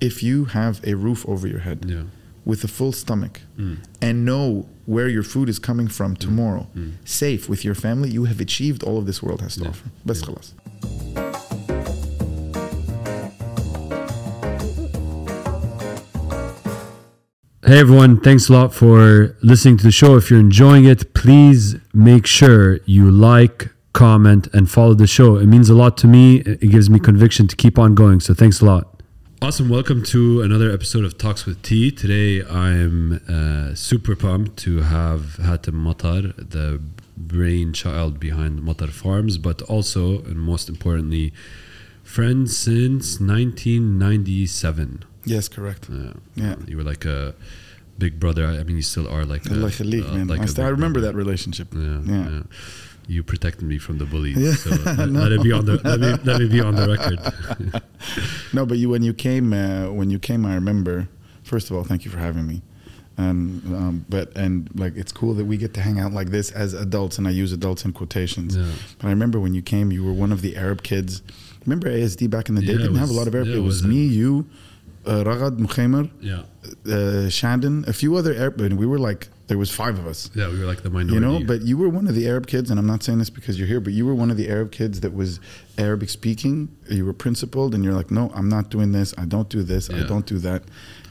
if you have a roof over your head Yeah. with a full stomach Mm. and know where your food is coming from tomorrow, Mm. safe with your family, you have achieved all of this world has to Yeah. offer. بس Yeah. خلاص. Hey everyone, thanks a lot for listening to the show. If you're enjoying it, please make sure you like, comment, and follow the show. It means a lot to me. It gives me conviction to keep on going. So thanks a lot. Awesome. Welcome to another episode of Talks with T. Today I'm uh, super pumped to have Hattem Mattar, the brainchild behind Mattar Farms, but also, and most importantly, friend since 1997. Yes, correct. Yeah. yeah. You were like a big brother. I mean, you still are like a, like a league, uh, man. Like I, I remember brother. that relationship. yeah. yeah. yeah. You protected me from the bullies. Yeah, So let, no. let it be on the let me, let me be on the record. No, but you when you came uh, when you came, I remember. First of all, thank you for having me. And um, but and like it's cool that we get to hang out like this as adults, and I use adults in quotations. Yeah. But I remember when you came, you were one of the Arab kids. Remember ASD back in the day Yeah, didn't have a lot of Arab. yeah, it it was was me, you, uh, Ragad Mukhamer, yeah, uh, Shandon, a few other Arab. And we were like there was five of us. yeah. We were like the minority. You know, but you were one of the Arab kids, and I'm not saying this because you're here, but you were one of the Arab kids that was Arabic speaking. You were principled, and you're like, no, I'm not doing this. I don't do this. I don't do that.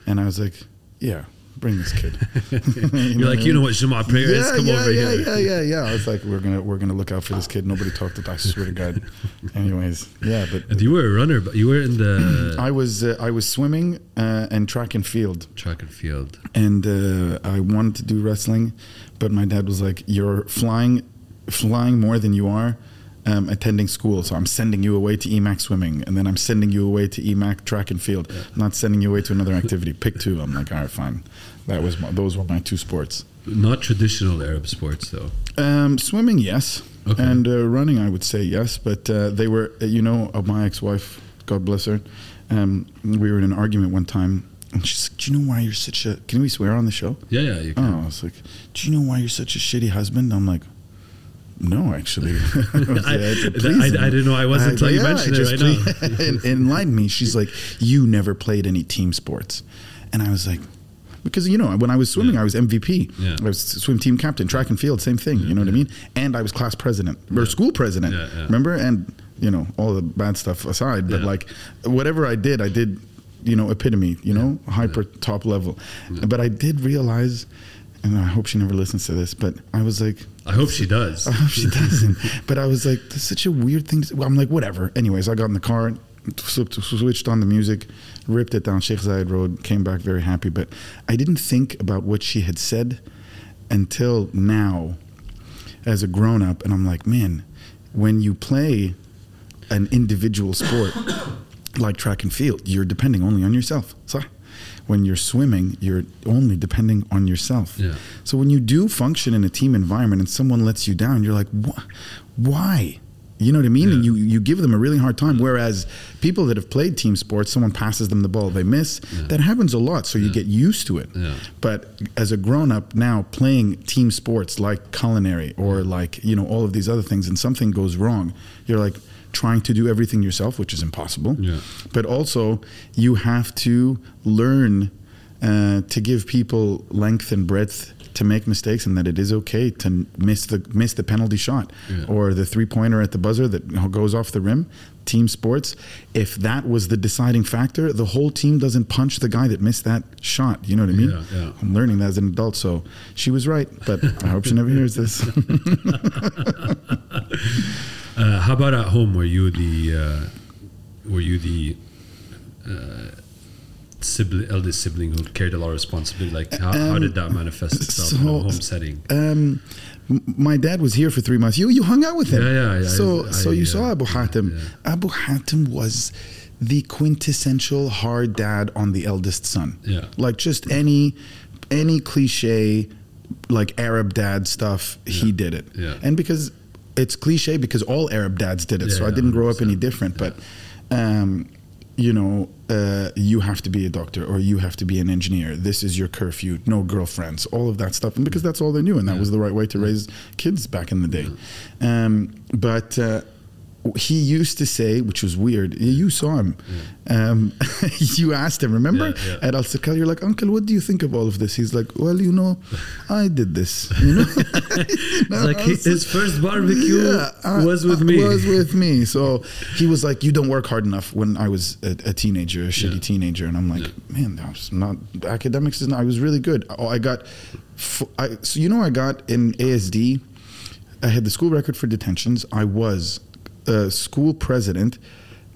And I was like, yeah, bring this kid. you're like, you know what Jumu'ah prayer is? Come yeah, over yeah, here. yeah, yeah, yeah. I was like, we're gonna we're gonna look out for this kid. Nobody talked to. I swear to God. Anyways, yeah, but And you were a runner, but you were in the I was uh, I was swimming uh, and track and field. track and field. and uh, I wanted to do wrestling, but my dad was like, "You're flying, flying more than you are um, attending school. So I'm sending you away to EMAC swimming, and then I'm sending you away to EMAC track and field. I'm not sending you away to another activity. Pick two. I'm like, all right, fine. That was my, those were my two sports. Not traditional Arab sports, though. Um, swimming, yes, Okay. and uh, running, I would say yes. But uh, they were, uh, you know, uh, my ex-wife, God bless her. Um, we were in an argument one time, and she's like, "Do you know why you're such a? Can we swear on the show?" Yeah, yeah. You can. Oh. I was like, "Do you know why you're such a shitty husband?" I'm like, "No, actually." I, please I, I didn't know I was I- until you mentioned it right now. en- enlighten me. She's like, "You never played any team sports," and I was like. Because you know, when I was swimming, Yeah. I was MVP. Yeah. I was swim team captain, track and field, same thing. you know what I mean? And I was class president or school president. Yeah, yeah. Remember? And you know, all the bad stuff aside, but Yeah. like whatever I did, I did. You know, epitome. You know, hyper top level. But I did realize, and I hope she never listens to this. But I was like, I hope she does. I hope she doesn't. but I was like, that's such a weird thing. To, well, I'm like, whatever. Anyways, I got in the car, sw- switched on the music, ripped it down Sheikh Zayed Road, came back very happy. But I didn't think about what she had said until now as a grown up. And I'm like, man, when you play an individual sport like track and field, you're depending only on yourself. So when you're swimming, you're only depending on yourself. Yeah. So when you do function in a team environment and someone lets you down, you're like, why? You know what I mean? And you, you give them a really hard time. Whereas people that have played team sports, someone passes them the ball, they miss. That happens a lot. So you get used to it. Yeah. But as a grown up now, playing team sports like culinary or like, you know, all of these other things, and something goes wrong, you're like trying to do everything yourself, which is impossible. Yeah. But also, you have to learn uh, to give people length and breadth to make mistakes, and that it is okay to miss the miss the penalty shot Yeah. or the three pointer at the buzzer that goes off the rim. Team sports, if that was the deciding factor, the whole team doesn't punch the guy that missed that shot. You know what I mean? Yeah, yeah. I'm learning that as an adult, so she was right. But I hope she never hears this. Uh, how about at home? Were you the uh, were you the uh, sibling, eldest sibling who carried a lot of responsibility? Like how, how did that manifest itself in a Um, home setting? Um, my dad was here for three months. You you hung out with him. Yeah, yeah, yeah. So I- so you uh, saw Abu Hatim. yeah. Abu Hatim was the quintessential hard dad on the eldest son. Yeah. Like just any any cliche like Arab dad stuff, he did it. Yeah. And because it's cliche because all Arab dads did it. Yeah, so I didn't grow up any different. But um, you know, uh, you have to be a doctor or you have to be an engineer. This is your curfew. No girlfriends. All of that stuff, and because that's all they knew, and that was the right way to raise kids back in the day. Um, but uh, he used to say, which was weird. You saw him. Um, you asked him. Remember Yeah, yeah. at Al Sirkal, you're like, Uncle, what do you think of all of this? He's like, Well, you know, I did this. You know, like he- his first barbecue Yeah, I- was with I- me. Was with me. So he was like, "You don't work hard enough." When I was a, a teenager, a shitty Yeah. teenager, and I'm like, "Man, that was not academics. Is not. I was really good. Oh, I got. f- I, so you know, I got in ASD. I had the school record for detentions. I was a school president,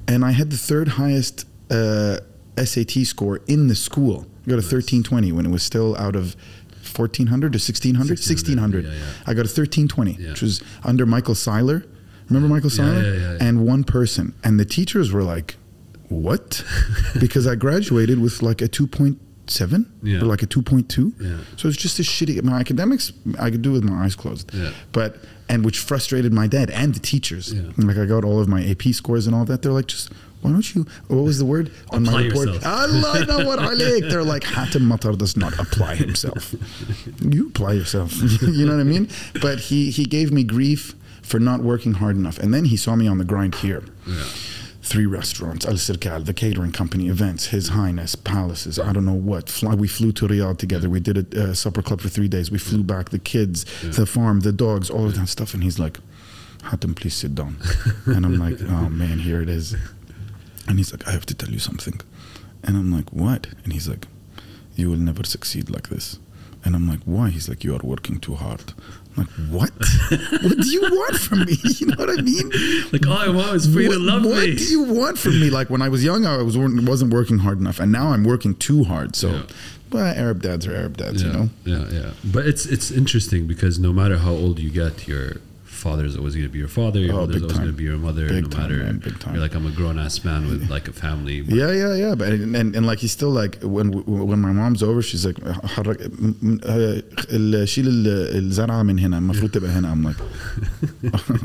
and I had the third highest uh, SAT score in the school. I got a 1320 when it was still out of 1400 to 1600. 1600. yeah, yeah. I got a 1320, Yeah. which was under Michael Seiler. Remember Michael Seiler? yeah, yeah. And one person. And the teachers were like, what? because I graduated with like a 2.7 Yeah. or like a 2.2. Yeah. So it's just a shitty. My academics, I could do with my eyes closed. Yeah. But, and which frustrated my dad and the teachers. Yeah. Like I got all of my AP scores and all that. They're like, just why don't you? What was the word on apply my report? Yourself. I know what alik. They're like Hattem Mattar does not apply himself. you apply yourself. you know what I mean? But he he gave me grief for not working hard enough, and then he saw me on the grind here. Yeah. Three restaurants, Al Sirkal, the catering company, events, His Highness, palaces, I don't know what. Fly, we flew to Riyadh together. We did a uh, supper club for three days. We flew back, the kids, the farm, the dogs, all of that stuff. And he's like, Hattem, please sit down. and I'm like, oh man, here it is. And he's like, I have to tell you something. And I'm like, what? And he's like, you will never succeed like this. And I'm like, why? He's like, you are working too hard. I'm like, what? what do you want from me? You know what I mean? Like all I want is for you to What- love what me. do you want from me? Like when I was young, I was wasn't working hard enough, and now I'm working too hard. So, Yeah. well, Arab dads are Arab dads, yeah, you know. yeah, yeah. But it's it's interesting because no matter how old you get, your father's always going to be your father. Your Oh, mother's big always time. going to be your mother. Big no time, matter man, big time. you're like I'm a grown ass man with like a family. Yeah, yeah, yeah. But and, and, and like he's still like when when my mom's over, she's like حرك آه، ال- شيل ال- الزرعه من هنا المفروض تبقى هنا. I'm like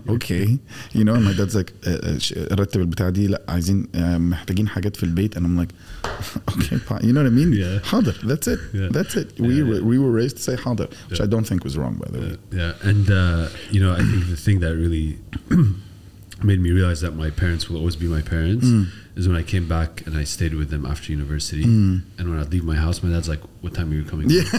okay, you know. And my dad's like آه، آه، ش- رتب البتاع دي لا عايزين آه، محتاجين حاجات في البيت and I'm like okay, fine. you know what I mean? Yeah. حاضر. That's it. Yeah. That's it. We Yeah, were, yeah. we were raised to say حاضر, which Yeah. I don't think was wrong by the way. Yeah, and uh, you know, I think the thing that really made me realize that my parents will always be my parents Mm. is when I came back and I stayed with them after university. Mm. And when I'd leave my house, my dad's like, "What time are you coming?" Yeah.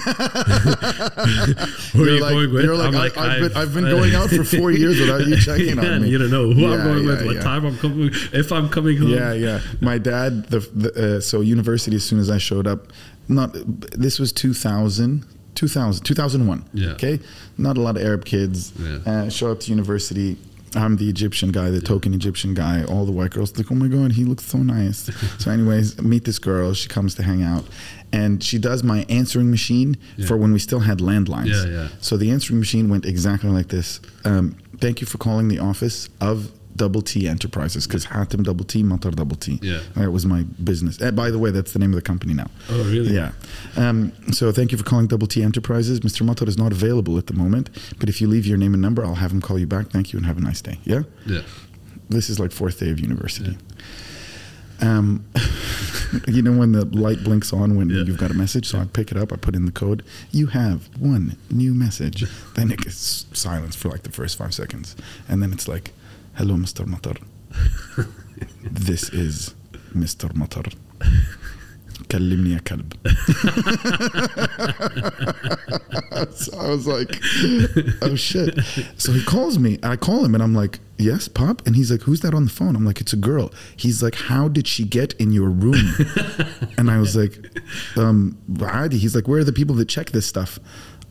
Who are You're you like, going with? You're like, I'm I, I've, been, I've been going out for four years without you checking yeah, on me. You don't know who I'm Yeah, going with, what yeah. time I'm coming, if I'm coming home. Yeah, yeah. My dad, the, the uh, so university. As soon as I showed up, not this was 2000, 2000, 2001. Yeah. Okay, not a lot of Arab kids. Yeah. Uh, show up to university. I'm the Egyptian guy, the token Egyptian guy. All the white girls like, oh my god, he looks so nice. so, anyways, meet this girl. She comes to hang out, and she does my answering machine Yeah. for when we still had landlines. Yeah, yeah. So the answering machine went exactly like this. Um, thank you for calling the office of Double T Enterprises because Hattem Double T, Mattar Double T. Yeah. That was my business. Uh, by the way, that's the name of the company now. Oh, really? Yeah. Um, so thank you for calling Double T Enterprises. Mr. Mattar is not available at the moment, but if you leave your name and number, I'll have him call you back. Thank you and have a nice day. Yeah? Yeah. This is like fourth day of university. Um, you know when the light blinks on when Yeah. you've got a message, so I pick it up, I put in the code. You have one new message. then it gets silence for like the first five seconds, and then it's like, Hello, Mr. Mattar. this is Mr. Mattar. كلمني يا كلب. so I was like, oh shit. So he calls me, I call him, and I'm like, yes, Pop? And he's like, who's that on the phone? I'm like, it's a girl. He's like, how did she get in your room? and I was like, um, عادي. He's like, where are the people that check this stuff?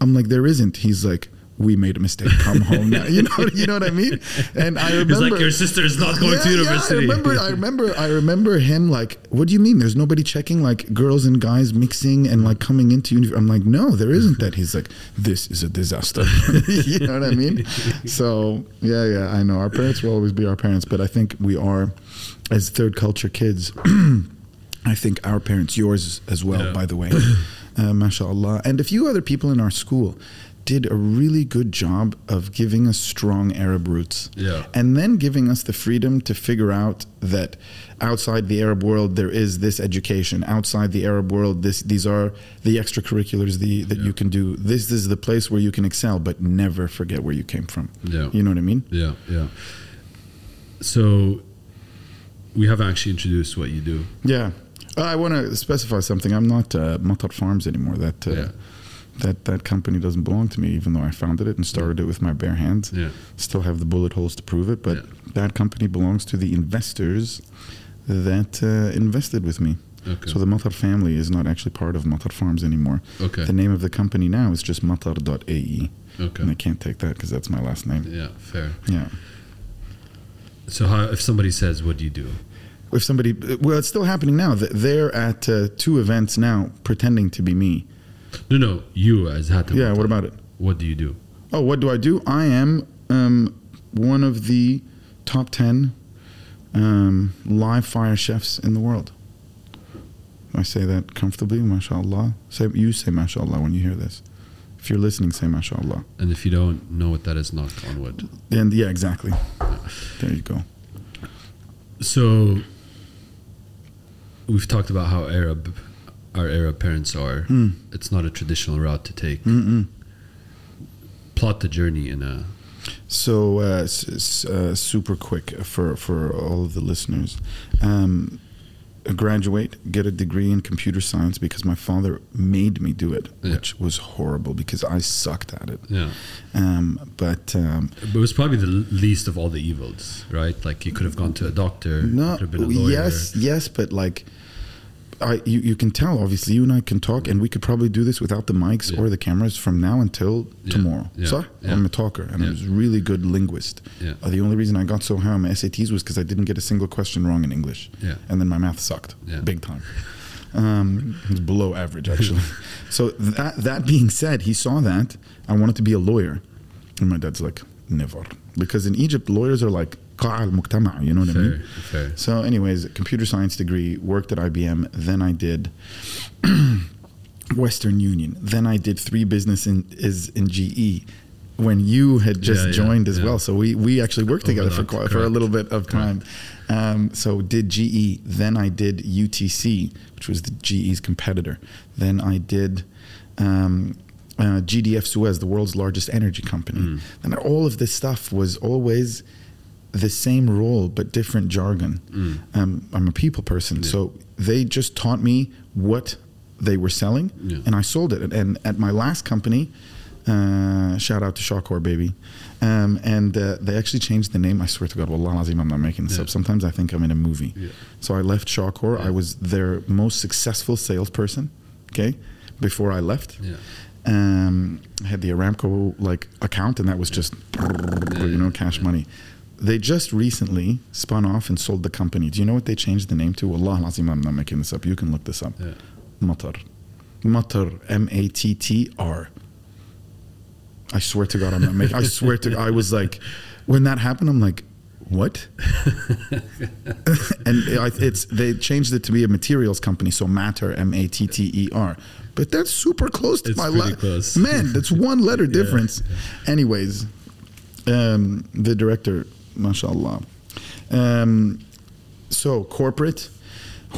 I'm like, there isn't. He's like, we made a mistake. Come home now. You know, you know what I mean. And I remember It's like your sister is not going to university. Yeah, I remember. I remember. I remember him. Like, what do you mean? There's nobody checking like girls and guys mixing and like coming into uni. I'm like, no, there isn't that. He's like, this is a disaster. you know what I mean? So yeah, yeah, I know. Our parents will always be our parents, but I think we are, as third culture kids. I think our parents, yours as well, Yeah. by the way, uh, mashallah, and a few other people in our school did a really good job of giving us strong Arab roots Yeah. and then giving us the freedom to figure out that outside the Arab world there is this education. Outside the Arab world, this these are the extracurriculars the, that you can do. This is the place where you can excel, but never forget where you came from. Yeah. You know what I mean? Yeah, yeah. So we haven't actually introduced what you do. Yeah, Uh, I want to specify something. I'm not uh, Mattar Farms anymore. That uh, Yeah. That that company doesn't belong to me, even though I founded it and started it with my bare hands. Yeah. Still have the bullet holes to prove it, but Yeah. that company belongs to the investors that uh, invested with me. Okay. So the Mattar family is not actually part of Mattar Farms anymore. okay. The name of the company now is just Mattar.ae, Okay. and I can't take that because that's my last name. Yeah. Fair. Yeah. So how if somebody says, "What do you do?" If somebody, well, it's still happening now. Th- They're at uh, two events now, pretending to be me. No, no. You as Hattem. Yeah. What about it? What do you do? Oh, what do I do? I am um, one of the top 10 um, live fire chefs in the world. I say that comfortably, mashallah. Say, you say mashallah when you hear this. If you're listening, say mashallah. And if you don't know what that is, knock on wood. And yeah, exactly. There you go. So we've talked about how Arab our Arab parents are. Hmm. It's not a traditional route to take. Mm-mm. Plot the journey in a So, uh, s- s- uh, super quick for, for all of the listeners. Um, graduate, get a degree in computer science because my father made me do it, Yeah. which was horrible because I sucked at it. yeah. Um, but um, But it was probably the least of all the evils, right? Like you could have gone to a doctor. no, could have been a lawyer. yes, yes, but like, I you, you can tell. Obviously, you and I can talk, and we could probably do this without the mics Yeah. or the cameras from now until Yeah, tomorrow. yeah, So. I'm a talker, and I'm a really good linguist. Yeah. Uh, the only reason I got so high on my SATs was because I didn't get a single question wrong in English. Yeah. and then my math sucked Yeah. big time. Um, it was below average actually. so that that being said, he saw that I wanted to be a lawyer, and my dad's like, never, because in Egypt lawyers are like قاع المجتمع, you know what I mean? Fair, fair. So, anyways, computer science degree, worked at IBM. Then I did Western Union. Then I did three business in is in GE. When you had just Yeah, yeah, joined as yeah. well, so we we actually worked together for Overlapped, quite, for a correct. little bit of time. Um, so did GE. Then I did UTC, which was the GE's competitor. Then I did. Um, uh, GDF Suez, the world's largest energy company, Mm. and all of this stuff was always the same role but different jargon. Mm. Um, I'm a people person, Yeah. so they just taught me what they were selling, Yeah. and I sold it. And, at my last company, uh, shout out to Shawcor, baby, um, and uh, they actually changed the name. I swear to God, Wallah Azim, I'm not making this Yeah. up. Sometimes I think I'm in a movie. So I left Shawcor. Yeah. I was their most successful salesperson. Okay, before I left. Um, I had the Aramco like account, and that was just you know cash money. They just recently spun off and sold the company. Do you know what they changed the name to? Allah Azim, I'm not making this up. You can look this up. Yeah. Matar. Matar. M A T T R. I swear to God, I'm not making. I swear to. I was like, when that happened, I'm like, what? and it, it's they changed it to be a materials company, so Matter, M A T T E R. But that's super close to It's my close. man. That's one letter Yeah. difference. Anyways, um, the director, mashallah. Um, so corporate,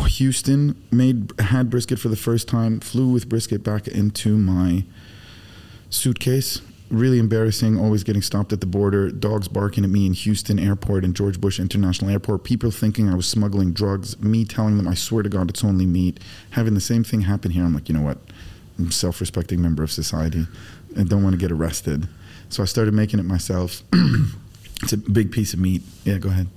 Houston made had brisket for the first time. Flew with brisket back into my suitcase. Really embarrassing. Always getting stopped at the border. Dogs barking at me in Houston Airport and George Bush International Airport. People thinking I was smuggling drugs. Me telling them, I swear to God, it's only meat. Having the same thing happen here. I'm like, you know what? I'm self-respecting member of society. and don't want to get arrested. So I started making it myself. it's a big piece of meat. Yeah, go ahead.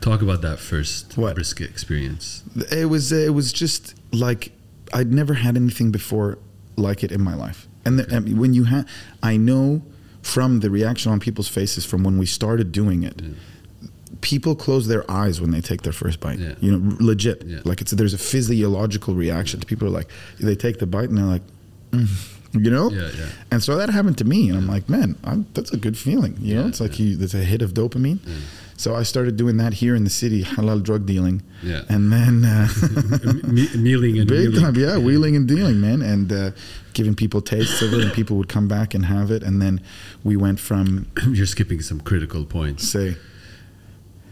Talk about that first What? brisket experience. It was it was just like I'd never had anything before like it in my life. And, the, and when you have, I know from the reaction on people's faces from when we started doing it, Yeah. people close their eyes when they take their first bite. Yeah. You know, legit. Yeah. Like it's there's a physiological reaction. People are like, they take the bite and they're like, mm, you know. Yeah, yeah. And so that happened to me, and I'm like, man, I'm, that's a good feeling. You know, it's like yeah. you, there's a hit of dopamine. So I started doing that here in the city, halal drug dealing. Yeah. And then uh, Me- kneeling and big wheeling. time, yeah, wheeling and dealing, man, and uh, giving people tastes of it, and people would come back and have it, and then we went from You're skipping some critical points. say,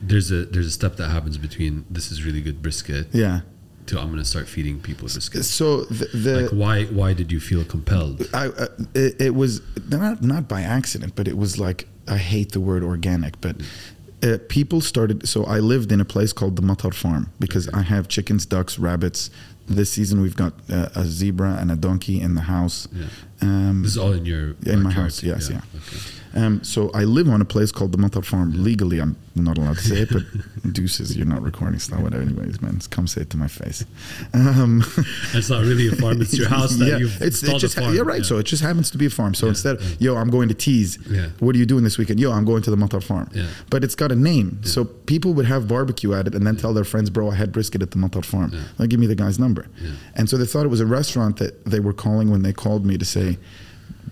There's a there's a step that happens between this is really good brisket yeah. To I'm gonna start feeding people. So the, the Like why why did you feel compelled? I, uh, it, it was not not by accident, but it was like I hate the word organic, but uh, people started. So I lived in a place called the Mattar Farm because I have chickens, ducks, rabbits. This season we've got uh, a zebra and a donkey in the house. Yeah. Um, This is all in your in my house, yes, yeah. Okay. Um, so I live on a place called the Mattar Farm. Legally, I'm not allowed to say it, but deuces, you're not recording stuff. Whatever, anyways, man, come say it to my face. Um, It's not really a farm; it's your house that yeah, you've it's, it just farm. yeah, right. So it just happens to be a farm. So Yeah, instead, yeah. yo, I'm going to tease. Yeah. What are you doing this weekend? Yo, I'm going to the Mattar Farm. Yeah. But it's got a name, so people would have barbecue at it and then tell their friends, "Bro, I had brisket at the Mattar Farm." Yeah. Like, give me the guy's number. Yeah. And so they thought it was a restaurant that they were calling when they called me to say.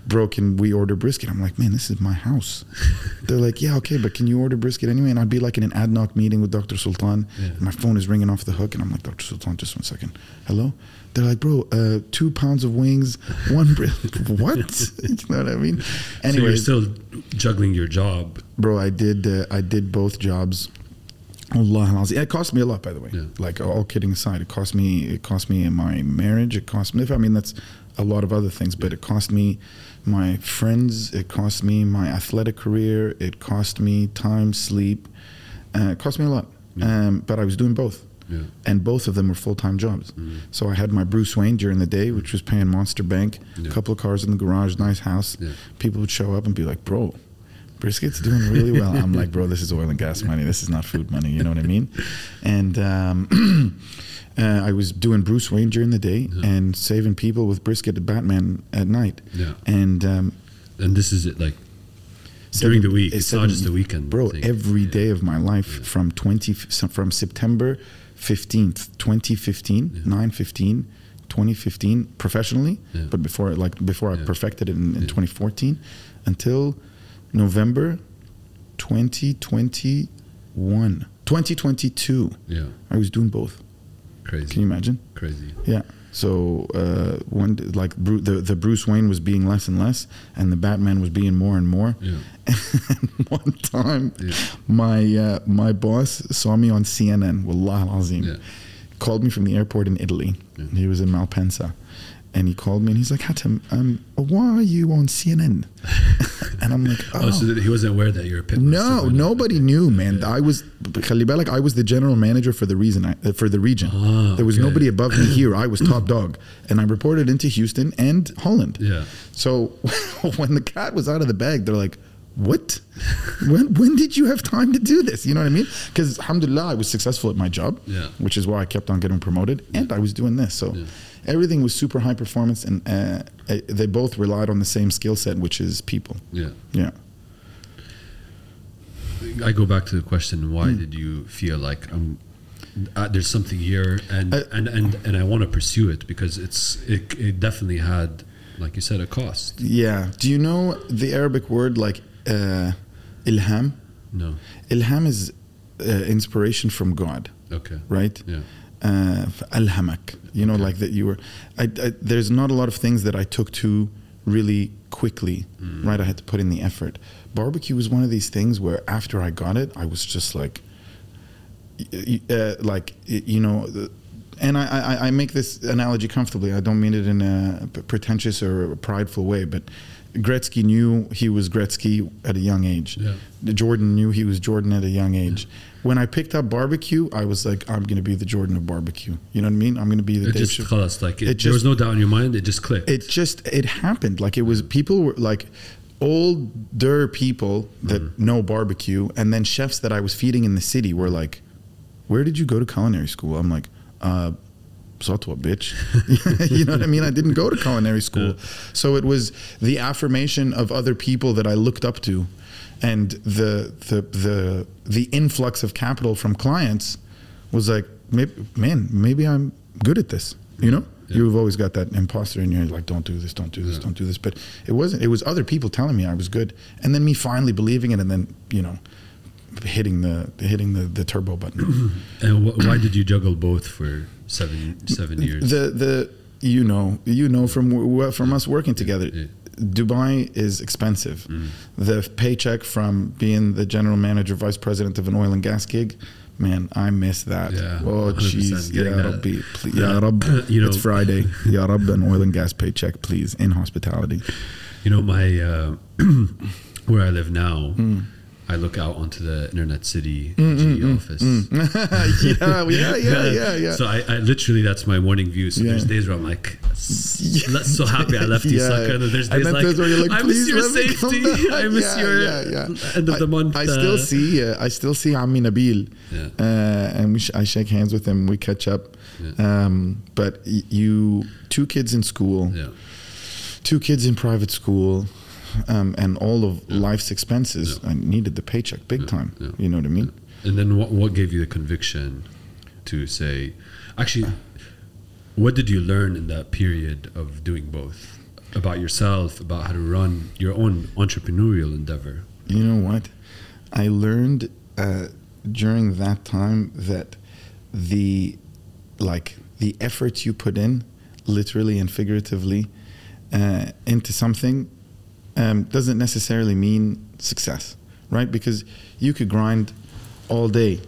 Bro, can we order brisket? I'm like, man, this is my house. They're like, yeah, okay, but can you order brisket anyway? And I'd be like in an ad hoc meeting with Dr. Sultan. Yeah. and My phone is ringing off the hook, and I'm like, Dr. Sultan, just one second. Hello? They're like, bro, uh, two pounds of wings, one brisket. what? you know what I mean? so you're still juggling your job. bro, I did uh, I did both jobs. Allah. It cost me a lot, by the way. Yeah. Like all kidding aside, it cost me it cost me in my marriage. It cost me. I mean, that's a lot of other things, but it cost me my friends. It cost me my athletic career. It cost me time, sleep. Uh, it cost me a lot. Yeah. Um, but I was doing both. Yeah. And both of them were full time jobs. Mhm. So I had my Bruce Wayne during the day, which was paying Monster Bank, a Yeah. couple of cars in the garage, nice house. People would show up and be like, bro, brisket's doing really well. I'm like, bro, this is oil and gas money. This is not food money. You know what I mean? And um, uh, I was doing Bruce Wayne during the day Yeah. and saving people with brisket at Batman at night. Yeah. And um, And this is it, like during the week. It's not just the weekend, bro. thing. Every Yeah. day of my life Yeah. from twenty from September fifteenth, twenty fifteen, nine fifteen. 2015 professionally but before like before I perfected it in, in Yeah. 2014 until November 2021 2022 Yeah. I was doing both Crazy. can you imagine Crazy. yeah so uh, one like Bru- the the Bruce Wayne was being less and less and the Batman was being more and more Yeah. and one time Yeah. my uh, my boss saw me on CNN wallah al-azim Yeah. called me from the airport in Italy Yeah. he was in Malpensa and he called me and he's like, Hattem, um, why are you on CNN? and I'm like, oh. oh so he wasn't aware that you're a pit No, nobody knew, man. Yeah. I was, Khalibalik, I was the general manager for the reason, I, for the region. Oh, there was okay. nobody above me here. I was top dog. And I reported into Houston and Holland. Yeah. So when the cat was out of the bag, they're like, what? when when did you have time to do this? You know what I mean? Because alhamdulillah, I was successful at my job, yeah. which is why I kept on getting promoted, and I was doing this. So. Yeah everything was super high performance, and uh, uh, they both relied on the same skill set, which is people. Yeah. Yeah. I go back to the question. Why did you feel like um, uh, there's something here, and Uh, and and and I want to pursue it because it's it, it definitely had, like you said, a cost. Yeah. Do you know the Arabic word like uh, ilham? No. Ilham is uh, inspiration from God, Okay. right? Yeah. Uh, alhamak. You know, Okay. like that you were. I, I, there's not a lot of things that I took to really quickly, Mm. right? I had to put in the effort. Barbecue was one of these things where after I got it, I was just like, uh, like you know. and I, I, I make this analogy comfortably. I don't mean it in a pretentious or a prideful way, but Gretzky knew he was Gretzky at a young age. Yeah. Jordan knew he was Jordan at a young age. Yeah. When I picked up barbecue, I was like, I'm going to be the Jordan of barbecue. You know what I mean? I'm going to be the. It Dave just caused like it, it just, there was no doubt in your mind. It just clicked. It just it happened. Like it was people were like older people that mm. know barbecue, and then chefs that I was feeding in the city were like, "Where did you go to culinary school?" I'm like, uh, Satwa, bitch. you know what I mean? I didn't go to culinary school. So it was the affirmation of other people that I looked up to and the the the the influx of capital from clients was like, maybe, man, maybe I'm good at this. You know? Yeah. You've always got that imposter in you like, don't do this, don't do this, Yeah. don't do this. But it wasn't it was other people telling me I was good. And then me finally believing it and then, you know, hitting the hitting the, the turbo button. and wh- why did you juggle both for seven seven years? The the you know you know from from us working together. Yeah. Dubai is expensive. Mm. The paycheck from being the general manager, vice president of an oil and gas gig, man, I miss that. Yeah, oh jeez, Ya that. Rabbi, please, Ya Rab, You know- it's Friday. Ya Rab, an oil and gas paycheck, please, in hospitality. You know, my uh, where I live now, Hmm. I look out onto the Internet City Mm, GE office. yeah, yeah, yeah, yeah, yeah. So I, I literally that's my morning view. So Yeah. there's days where I'm like, s- so happy I left you, Yeah. sucker. And then there's And days then like, where you're like, I miss "Please your let me come safety. I miss Yeah, your yeah, yeah. end of the month. I still uh, see, uh, I still see Ami Nabil, Yeah. uh, and we sh- I shake hands with him. We catch up. Um, but y- you, two kids in school, Yeah. two kids in private school, um, and all of life's expenses. I needed the paycheck big time. yeah. You know what I mean? And then what, what gave you the conviction to say, actually, what did you learn in that period of doing both? About yourself, about how to run your own entrepreneurial endeavor. You know what? I learned uh, during that time that the like the effort you put in, literally and figuratively, uh, into something um, doesn't necessarily mean success, right? Because you could grind all day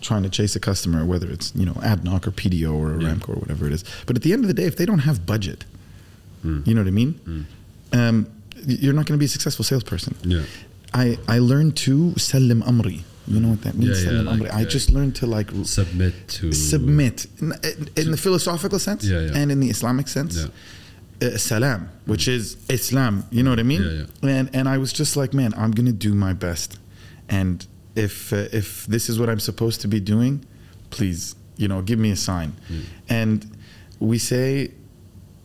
trying to chase a customer, whether it's you know AdNoc or PDO or Yeah. Ramco or whatever it is. But at the end of the day, if they don't have budget, you know what I mean? Um, you're not going to be a successful salesperson. Yeah. I, I learned to sallim amri. You know what that means? Yeah, yeah, like. I yeah. just learned to like Submit to submit in, in- in the philosophical sense and in the Islamic sense. Salam, which is Islam. You know what I mean? Yeah, And and I was just like, man, I'm gonna do my best, and if uh, if this is what I'm supposed to be doing, please, you know, give me a sign. Mm. And we say,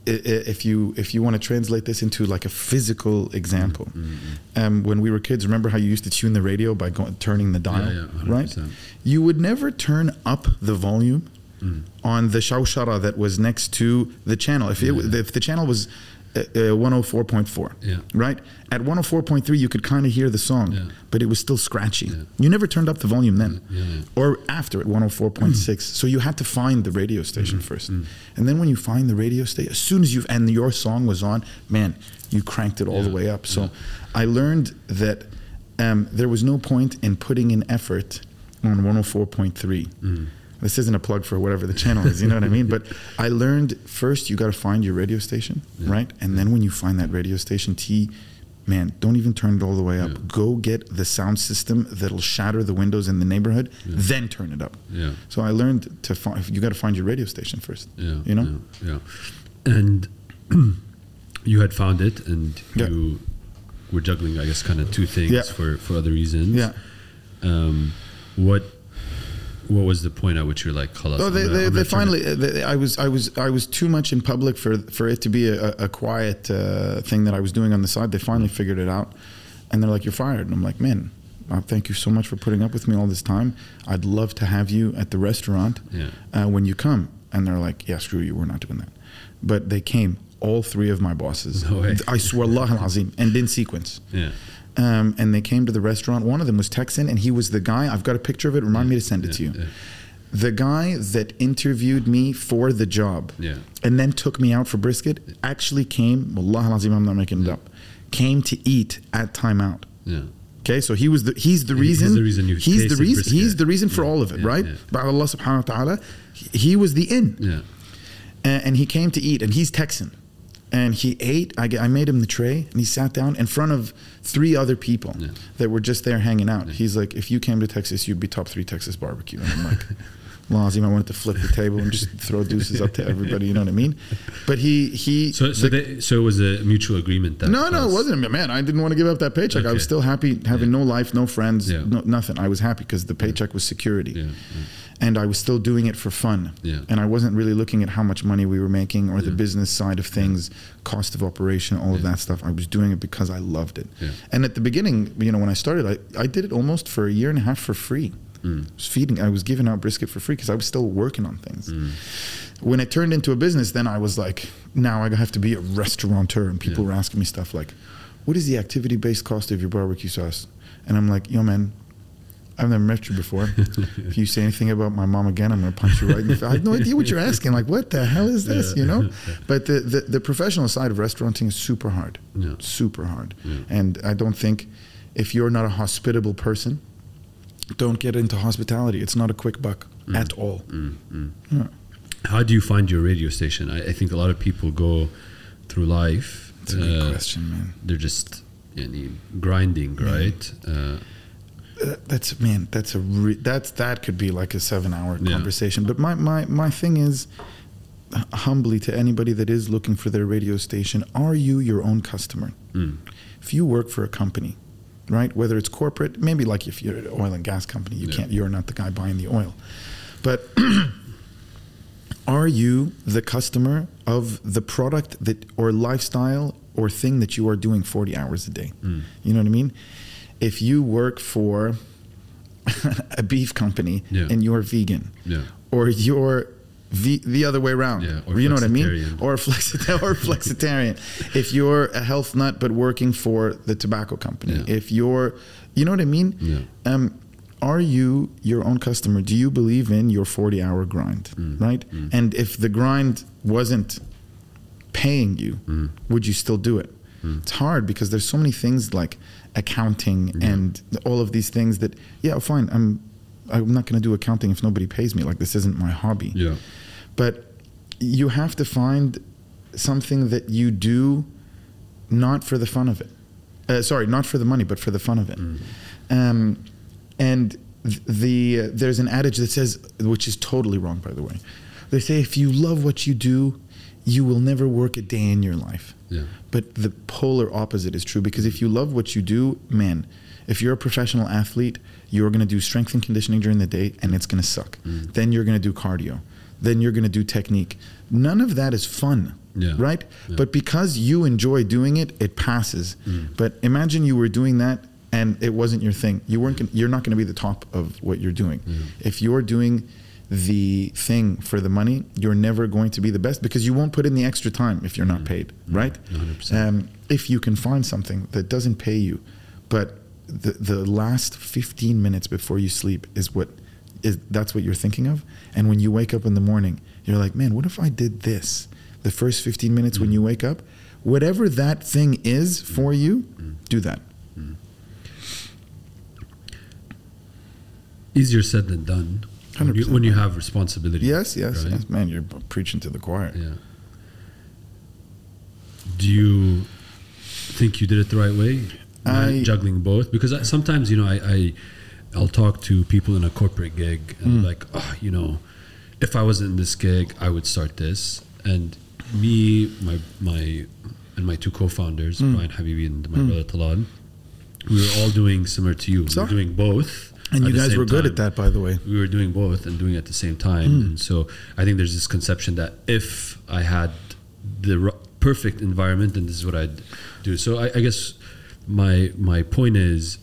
if you if you want to translate this into like a physical example, Mm, um, when we were kids, remember how you used to tune the radio by going turning the dial, Yeah, yeah, right? You would never turn up the volume Mm. on the shawshara that was next to the channel. If it, Yeah. if the channel was uh, uh, 104.4, Yeah. right? At 104.3, you could kind of hear the song, Yeah. but it was still scratchy. Yeah. You never turned up the volume then, or after at 104.6. So you had to find the radio station Mm-hmm. first, and then when you find the radio station, as soon as you and your song was on, man, you cranked it all the way up. So I learned that um, there was no point in putting in effort on 104.3. This isn't a plug for whatever the channel is, you know what I mean? But I learned first you got to find your radio station, right? And then when you find that radio station, T, man, don't even turn it all the way up. Yeah. Go get the sound system that'll shatter the windows in the neighborhood, then turn it up. Yeah. So I learned to find you got to find your radio station first. Yeah. You know? Yeah. yeah. And you had found it and Yeah. you were juggling, I guess, kind of two things Yeah. for, for other reasons. Yeah. Um, what what was the point at which you're like, "Khalas, Oh, they, gonna- they, they finally. uh, They, I was, I was, I was too much in public for for it to be a, a quiet uh, thing that I was doing on the side. They finally figured it out, and they're like, "You're fired." And I'm like, "Man, uh, thank you so much for putting up with me all this time. I'd love to have you at the restaurant Yeah. uh, when you come." And they're like, "Yeah, screw you. We're not doing that." But they came. All three of my bosses. No. I swear, Allah al-Azim, and in sequence. Yeah. Um, and they came to the restaurant. One of them was Texan, and he was the guy. I've got a picture of it. Remind me to send it to you yeah. the guy that interviewed me for the job Yeah. and then took me out for brisket actually came wallah i'm not making it up came to eat at timeout Yeah. okay so he was the he's the He- he's reason the reason you he's the reason he's the reason for Yeah, all of it yeah, right yeah. but allah subhanahu wa ta'ala he- was the in Yeah. and he came to eat and he's texan and he ate I, I made him the tray and he sat down in front of three other people Yeah. that were just there hanging out he's like if you came to texas you'd be top three texas barbecue and i'm like Lazim, I wanted to flip the table and just throw deuces up to everybody. You know what I mean? But he he. So, so, the- they, so it was a mutual agreement that no, no, it was- wasn't. Man, I didn't want to give up that paycheck. I was still happy having no life, no friends, Yeah. no, nothing. I was happy because the paycheck was security. Yeah. And I was still doing it for fun. Yeah. And I wasn't really looking at how much money we were making or the business side of things, cost of operation, all of that stuff. I was doing it because I loved it. Yeah. And at the beginning, you know, when I started, I, I did it almost for a year and a half for free. Mm. I was feeding, I was giving out brisket for free because I was still working on things. Mm. When it turned into a business, then I was like, now I have to be a restaurateur. And people Yeah. were asking me stuff like, what is the activity based cost of your barbecue sauce? And I'm like, yo, man, I've never met you before. if you say anything about my mom again, I'm going to punch you right in the face. I have no idea what you're asking. Like, what the hell is this? You know? But the, the, the professional side of restauranting is super hard. Yeah. Super hard. Yeah. And I don't think if you're not a hospitable person, don't get into hospitality. It's not a quick buck at all. Mm, mm. Yeah. How do you find your radio station? I, I think a lot of people go through life. It's a good uh, question, man. They're just grinding, right? Uh, that's man that's a re- that's that could be like a seven hour Yeah. conversation. But my, my my thing is humbly to anybody that is looking for their radio station are you your own customer? Mm, if you work for a company right whether it's corporate maybe like if you're an oil and gas company you Yeah. can't you're not the guy buying the oil. But are you the customer of the product that or lifestyle or thing that you are doing 40 hours a day? Mm, you know what i mean if you work for a beef company Yeah. and you're vegan yeah. or you're the, the other way around. Yeah, or you know what I mean? Or flexitarian. or flexitarian. if you're a health nut but working for the tobacco company. Yeah. If you're, you know what I mean? Yeah. Um, are you your own customer? Do you believe in your 40 hour grind? Mm. Right? Mm. And if the grind wasn't paying you, Mm. would you still do it? Mm. It's hard because there's so many things like accounting Yeah. and all of these things that, yeah, fine, I'm. I'm not going to do accounting if nobody pays me. Like this isn't my hobby Yeah. but you have to find something that you do not for the fun of it uh, sorry not for the money but for the fun of it Mm. um, and the uh, there's an adage that says which is totally wrong by the way they say if you love what you do you will never work a day in your life Yeah. but the polar opposite is true because if you love what you do, man, if you're a professional athlete, you're going to do strength and conditioning during the day and it's going to suck. Mm. Then you're going to do cardio. Then you're going to do technique. None of that is fun, Yeah. right? Yeah. But because you enjoy doing it, it passes. Mm. But imagine you were doing that and it wasn't your thing. You weren't. Gonna, you're not going to be the top of what you're doing. Mm. If you're doing the thing for the money, you're never going to be the best because you won't put in the extra time if you're not mm-hmm. paid, Mm. right? 100%. Um, if you can find something that doesn't pay you, but the the last 15 minutes before you sleep is what is that's what you're thinking of, and when you wake up in the morning, you're like, man, what if I did this? The first 15 minutes when you mm-hmm. wake up, whatever that thing is for you, do that. Easier said than done. When you, 100%. when you have responsibility. Yes, yes, right? yes, man, you're preaching to the choir. Yeah. Do you think you did it the right way? I- juggling both because I, sometimes you know I, I I'll talk to people in a corporate gig and Mm. like oh you know if I wasn't in this gig I would start this and me my my and my two co-founders Mm. Brian Habibi and my Mm. brother Talal we were all doing similar to you we were doing both And you guys were good time at that, by the way. we were doing both and doing it at the same time. Mm. And so I think there's this conception that if I had the r- perfect environment, then this is what I'd do. So I, I guess my my point is,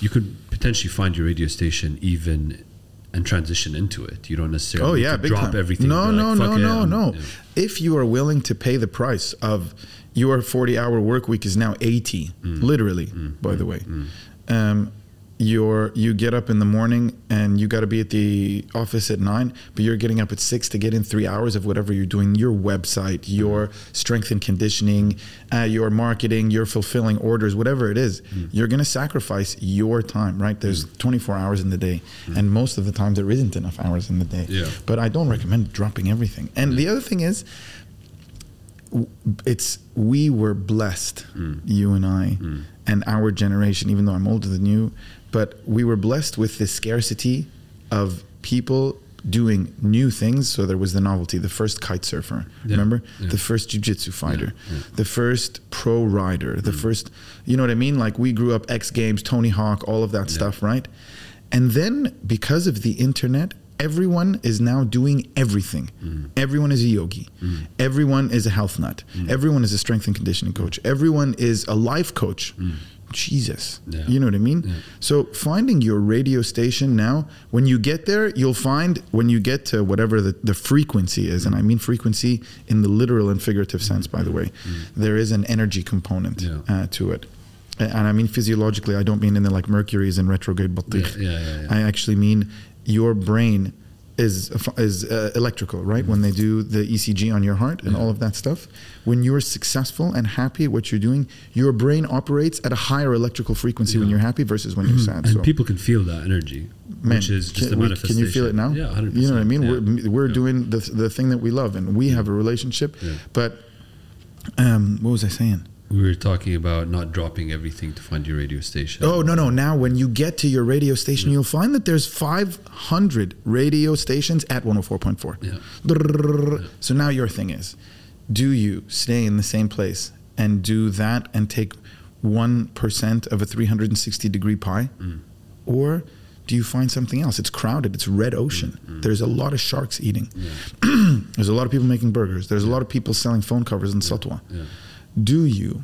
you could potentially find your radio station even and transition into it. You don't necessarily Oh yeah, drop time. everything. No, no, like, no, "Fuck it," no, no. yeah. If you are willing to pay the price of your 40 hour work week is now 80, Mm. literally, by the way. Um, you're, you get up in the morning and you got to be at the office at nine, but you're getting up at six to get in three hours of whatever you're doing your website, your strength and conditioning, uh, your marketing, your fulfilling orders, whatever it is. Mm. You're going to sacrifice your time, right? There's 24 hours in the day, and most of the time there isn't enough hours in the day. Yeah. But I don't recommend dropping everything. And the other thing is, it's we were blessed, Mm. you and I, Mm. and our generation. Even though I'm older than you, but we were blessed with this scarcity of people doing new things. So there was the novelty, the first kite surfer, Yeah. remember, Yeah. the first jujitsu fighter, yeah. the first pro rider, the first, you know what I mean? Like we grew up X Games, Tony Hawk, all of that stuff, right? And then because of the internet, everyone is now doing everything. Mm. Everyone is a yogi. Everyone is a health nut. Mm. Everyone is a strength and conditioning coach. Everyone is a life coach. Jesus. Mm. Yeah. You know what I mean? Yeah. So finding your radio station now, when you get there, you'll find when you get to whatever the, the frequency is, and I mean frequency in the literal and figurative sense, by the way, there is an energy component Yeah. uh, to it. And I mean physiologically, I don't mean in the like Mercury is in retrograde Yeah, batikh. yeah, yeah, yeah. I actually mean your brain is is uh, electrical, right? When they do the ECG on your heart and Yeah. all of that stuff, when you're successful and happy at what you're doing, your brain operates at a higher electrical frequency when you're happy versus when you're sad. and so, people can feel that energy, man, which is just can, we- manifestation. can you feel it now? Yeah, hundred percent. You know what I mean? Yeah. We're, we're Yeah. doing the the thing that we love, and we have a relationship. Yeah. But um, what was I saying? We were talking about not dropping everything to find your radio station. Oh no no! Now when you get to your radio station, mm. you'll find that there's 500 radio stations at 104.4. Yeah. So now your thing is, do you stay in the same place and do that and take one percent of a 360 degree pie, Mm. or do you find something else? It's crowded. It's red ocean. Mm, mm. There's a lot of sharks eating. Yeah. There's a lot of people making burgers. There's a lot of people selling phone covers in Satwa. Do you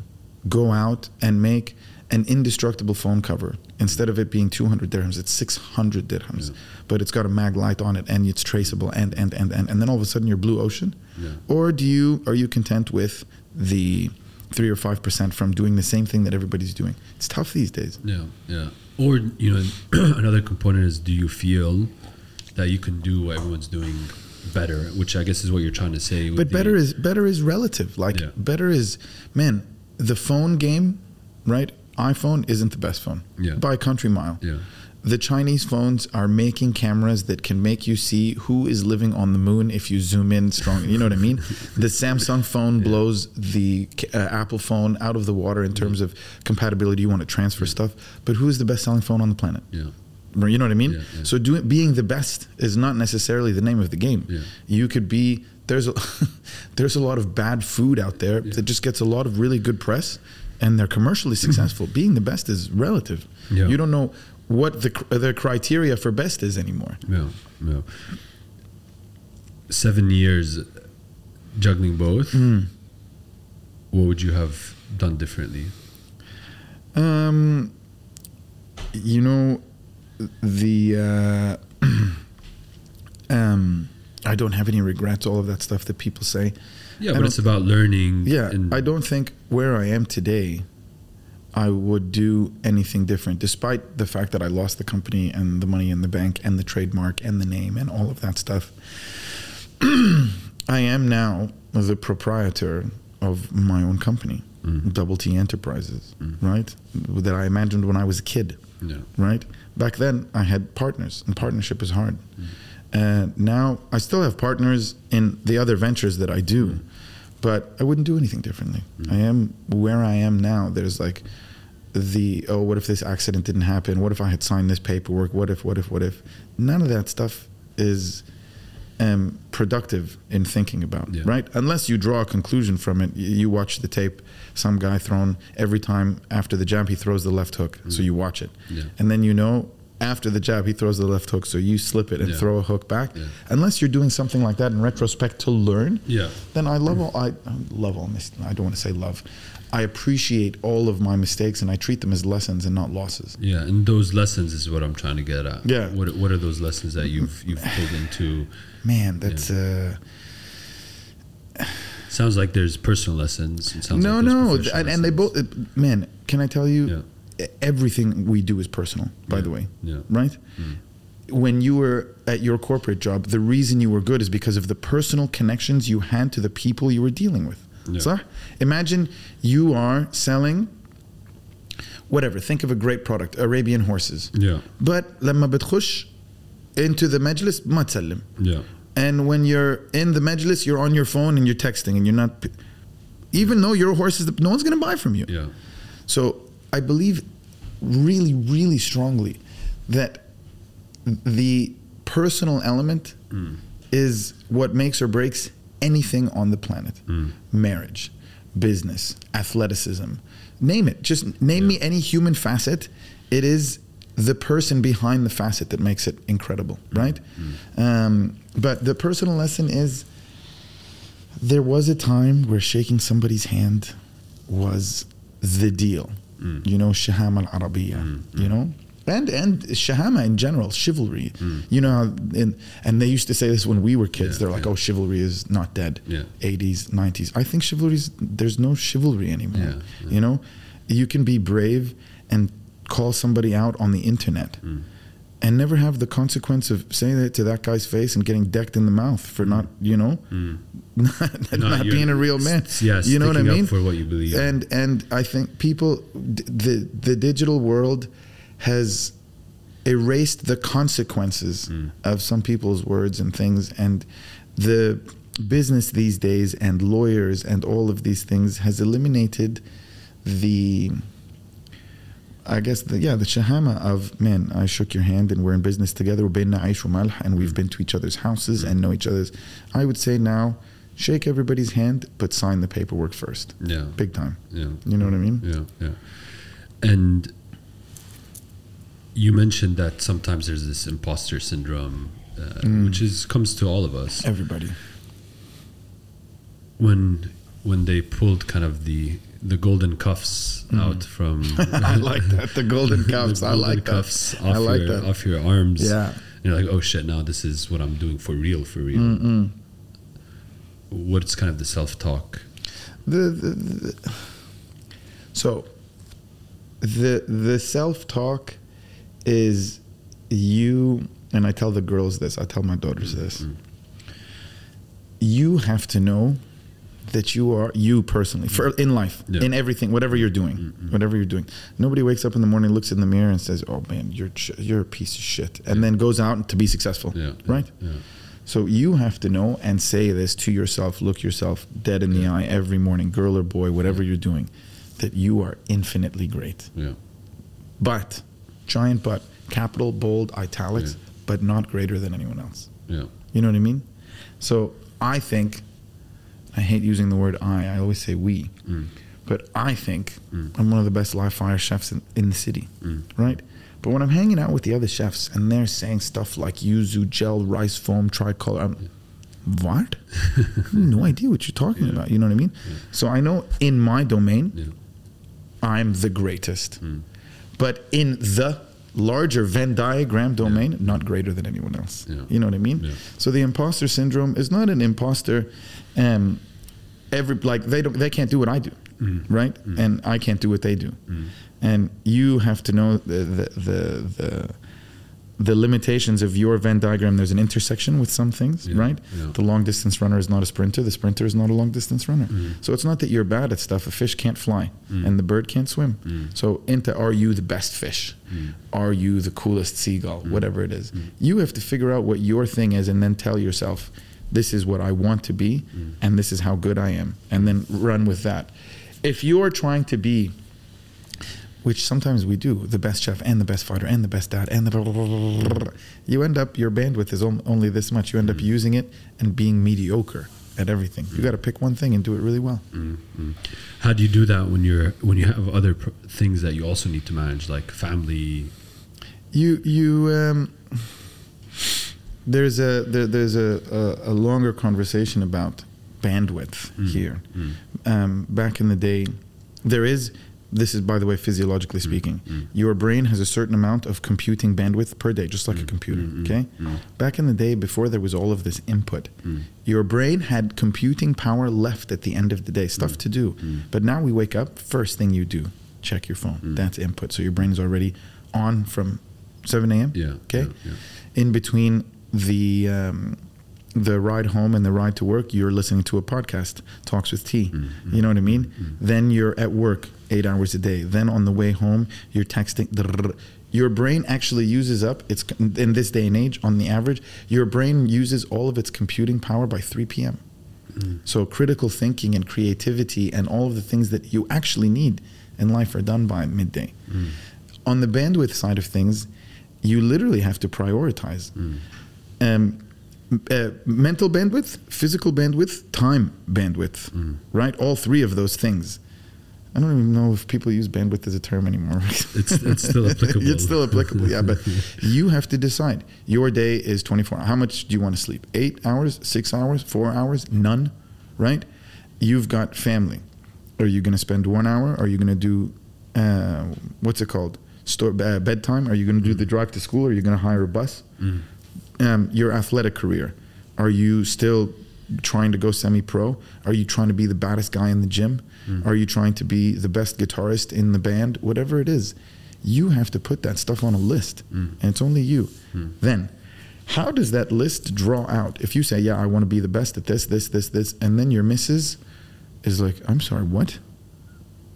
go out and make an indestructible phone cover instead of it being 200 dirhams it's 600 dirhams Yeah. but it's got a mag light on it and it's traceable and and and and, and then all of a sudden you're blue ocean Yeah. or do you are you content with the 3 or 5% from doing the same thing that everybody's doing it's tough these days Yeah, yeah. Or you know, another component is: Do you feel that you can do what everyone's doing better? Which I guess is what you're trying to say. but the- better is better is relative like Yeah. better is man the phone game right iphone isn't the best phone Yeah. by a country mile yeah, the Chinese phones are making cameras that can make you see who is living on the moon if you zoom in strong. You know what I mean? The Samsung phone blows the uh, Apple phone out of the water in terms of compatibility. You want to transfer stuff, but who is the best-selling phone on the planet? You know what I mean? Yeah, yeah. So doing being the best is not necessarily the name of the game. Yeah. You could be there's a there's a lot of bad food out there that just gets a lot of really good press and they're commercially successful. being the best is relative. You don't know what the the criteria for best is anymore. yeah, yeah. Seven years juggling both. Hmm. What would you have done differently? Um, you know, the uh, um, I don't have any regrets. All of that stuff that people say. Yeah, I but it's about learning. Yeah, I don't think where I am today, I would do anything different, despite the fact that I lost the company and the money in the bank and the trademark and the name and all of that stuff. I am now the proprietor of my own company, Mm. Double T Enterprises, Mm. right? That I imagined when I was a kid Yeah, right? Back then, I had partners, and partnership is hard. And now, I still have partners in the other ventures that I do, but I wouldn't do anything differently. I am where I am now. There's like the oh, what if this accident didn't happen? What if I had signed this paperwork? What if? What if? What if? None of that stuff is um, productive in thinking about, Yeah. right? Unless you draw a conclusion from it. You watch the tape, some guy thrown every time after the jab, he throws the left hook. So Mm. you watch it. yeah, And then you know after the jab, he throws the left hook. So you slip it and Yeah. throw a hook back. Unless you're doing something like that in retrospect to learn, yeah, then I love all, I, I love all mis I don't want to say love. I appreciate all of my mistakes and I treat them as lessons and not losses. yeah. And those lessons is what I'm trying to get at. Yeah. What What are those lessons that you've you've pulled into? Man, that's uh Sounds like there's personal lessons. It sounds no, like no, and, and they both. Man, can I tell you? Yeah. Everything we do is personal. By Yeah. the way, Yeah. right? Mm. When you were at your corporate job, the reason you were good is because of the personal connections you had to the people you were dealing with. Yeah. صح? Imagine you are selling whatever. Think of a great product, Arabian horses. Yeah. But لما بتخش into the مجلس ما تسلم. Yeah. And when you're in the majlis, you're on your phone and you're texting and you're not, even though your horse is, the, no one's going to buy from you. Yeah. So I believe really, really strongly that the personal element Mm. is what makes or breaks anything on the planet Mm. marriage, business, athleticism, name it. Just name me any human facet. It is the person behind the facet that makes it incredible, right? Um, but the personal lesson is there was a time where shaking somebody's hand was the deal. Mm. You know, shahama al arabiya, Mm, you know? And and shahama in general, chivalry. Mm. You know, in, and they used to say this when we were kids. Yeah, They're like, yeah. "Oh, chivalry is not dead." Yeah. 80s, 90s. I think chivalry is there's no chivalry anymore. You know, you can be brave and call somebody out on the internet Mm. and never have the consequence of saying it to that guy's face and getting decked in the mouth for not, you know, Mm. not, No, not being a real man. s- Yeah, you know what I mean? For what you believe. And and I think people, d- the the digital world has erased the consequences Mm. of some people's words and things, and the business these days and lawyers and all of these things has eliminated the I guess the yeah the shahama of man I shook your hand and we're in business together. And we've been to each other's houses and know each other's. I would say now shake everybody's hand but sign the paperwork first. Yeah. big time. Yeah. you know what I mean? Yeah, yeah. And you mentioned that sometimes there's this imposter syndrome, uh, Mm. which is comes to all of us everybody when when they pulled kind of the the golden cuffs out from. Mm. I like that the golden the cuffs I golden like that cuffs off I like your, that off your arms. yeah You're like, oh shit! Now this is what I'm doing for real, for real. Mm-mm. What's kind of the self talk? the, the, the so the the self talk is you and I tell the girls this I tell my daughters this Mm. you have to know that you are you personally for in life Yeah. In everything whatever you're doing whatever you're doing nobody wakes up in the morning looks in the mirror and says oh man you're ch- you're a piece of shit and then goes out to be successful Yeah. right Yeah. so you have to know and say this to yourself, look yourself dead in the eye every morning, girl or boy, whatever you're doing, that you are infinitely great. Yeah. But, giant but, capital, bold, italics, Yeah. but not greater than anyone else. Yeah. You know what I mean? So I think, I hate using the word I, I always say we, Mm. but I think Mm. I'm one of the best live fire chefs in, in the city, Mm. right? But when I'm hanging out with the other chefs and they're saying stuff like yuzu gel, rice foam, tricolor, I'm, what? No idea what you're talking about. You know what I mean? So I know in my domain, Yeah. I'm the greatest. Mm. But in the larger Venn diagram domain, not greater than anyone else. Yeah. You know what I mean? Yeah. So the imposter syndrome is not an imposter. Um, every like they don't they can't do what I do, Mm. right? And I can't do what they do. And you have to know the the the. the the limitations of your Venn diagram, there's an intersection with some things, Yeah, right? yeah. The long distance runner is not a sprinter. The sprinter is not a long distance runner. Mm. So it's not that you're bad at stuff. A fish can't fly mm. and the bird can't swim. Mm. So into are you the best fish? Mm. Are you the coolest seagull? Mm. Whatever it is. You have to figure out what your thing is and then tell yourself, this is what I want to be and this is how good I am. And then run with that. If you're trying to be which sometimes we do, the best chef and the best fighter and the best dad and the blah, blah, blah, you end up your bandwidth is only this much. You end up using it and being mediocre at everything. You got to pick one thing and do it really well. Mm, mm. How do you do that when you're when you have other pr- things that you also need to manage, like family? You you um, there's a there, there's a, a, a longer conversation about bandwidth Mm. here. Mm. Um, back in the day, there is. This is, by the way, physiologically speaking. mm. Your brain has a certain amount of computing bandwidth per day, just like a computer. mm, Okay. mm. Back in the day, before there was all of this input, Mm. your brain had computing power left at the end of the day, stuff to do. But now we wake up, first thing you do, check your phone. That's input. So your brain is already on from 7 a.m. Yeah. Okay. Yeah, yeah. In between the um, the ride home and the ride to work, you're listening to a podcast, Talks with T. Mm-hmm. You know what I mean? Then you're at work eight hours a day. Then on the way home, you're texting. Your brain actually uses up its in this day and age, on the average, your brain uses all of its computing power by 3 p.m. Mm. So critical thinking and creativity and all of the things that you actually need in life are done by midday. Mm. On the bandwidth side of things, you literally have to prioritize. Mm. Um, uh, mental bandwidth, physical bandwidth, time bandwidth, Mm. right? All three of those things. I don't even know if people use bandwidth as a term anymore. It's it's still applicable. it's still applicable, yeah. But you have to decide. Your day is 24. How much do you want to sleep? Eight hours, six hours, four hours, none, right? You've got family. Are you going to spend one hour? Are you going to do, uh, what's it called? Store, uh, bedtime? Are you going to do the drive to school? Are you going to hire a bus? Mm. um, your athletic career. Are you still trying to go semi pro? Are you trying to be the baddest guy in the gym? Are you trying to be the best guitarist in the band? Whatever it is, you have to put that stuff on a list, and it's only you. Then, how does that list draw out? If you say, Yeah, I want to be the best at this, this, this, this, and then your missus is like, I'm sorry, what?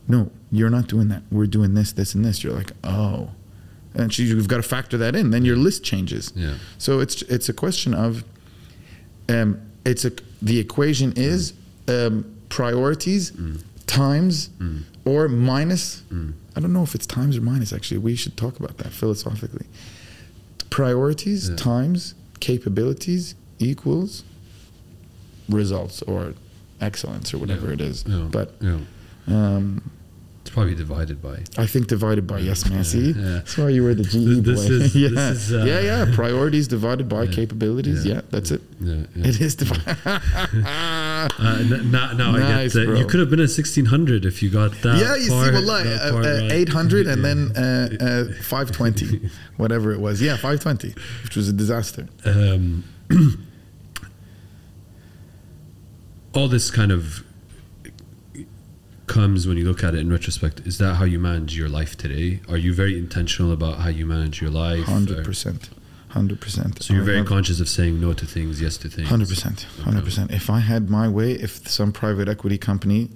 No, you're not doing that. We're doing this, this, and this. You're like, Oh. And she, you've got to factor that in. Then your list changes. Yeah. So it's it's a question of, um, it's a the equation is um, priorities times Mm. or minus. I don't know if it's times or minus. Actually, we should talk about that philosophically. Priorities Yeah. times capabilities equals results or excellence or whatever Yeah. it is. Yeah. But um, It's probably divided by. I think divided by yes, man. Yeah, See, yeah. that's why you were the GE This boy. is- yeah, this is, uh, yeah, yeah. Priorities divided by Yeah. capabilities. Yeah. That's it. It is divided. Uh, now, now I Nice, get that. You could have been a 1600 if you got that. yeah, you part, see, well, like, uh, uh, right. 800 and then uh, uh, 520, whatever it was. Yeah, 520, which was a disaster. um, all this kind of comes when you look at it in retrospect. Is that how you manage your life today? Are you very intentional about how you manage your life? Hundred Or- percent, hundred percent. So you're very conscious of saying no to things, yes to things. Hundred percent, hundred percent. If I had my way, if some private equity company,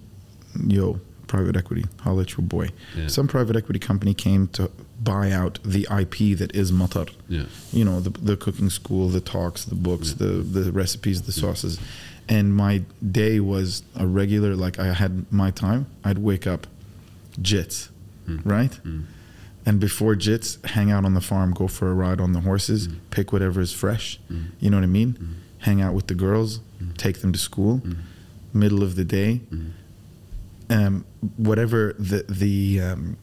yo, private equity, holla at your boy. Yeah. Some private equity company came to buy out the IP that is Mattar. Yeah. You know, the, the cooking school, the talks, the books, the the recipes, the sauces, and my day was a regular. Like I had my time. I'd wake up, jits, hmm. right. Hmm. And before jits, hang out on the farm, go for a ride on the horses, hmm. pick whatever is fresh. You know what I mean? Hang out with the girls, take them to school. Middle of the day, um, whatever the the um,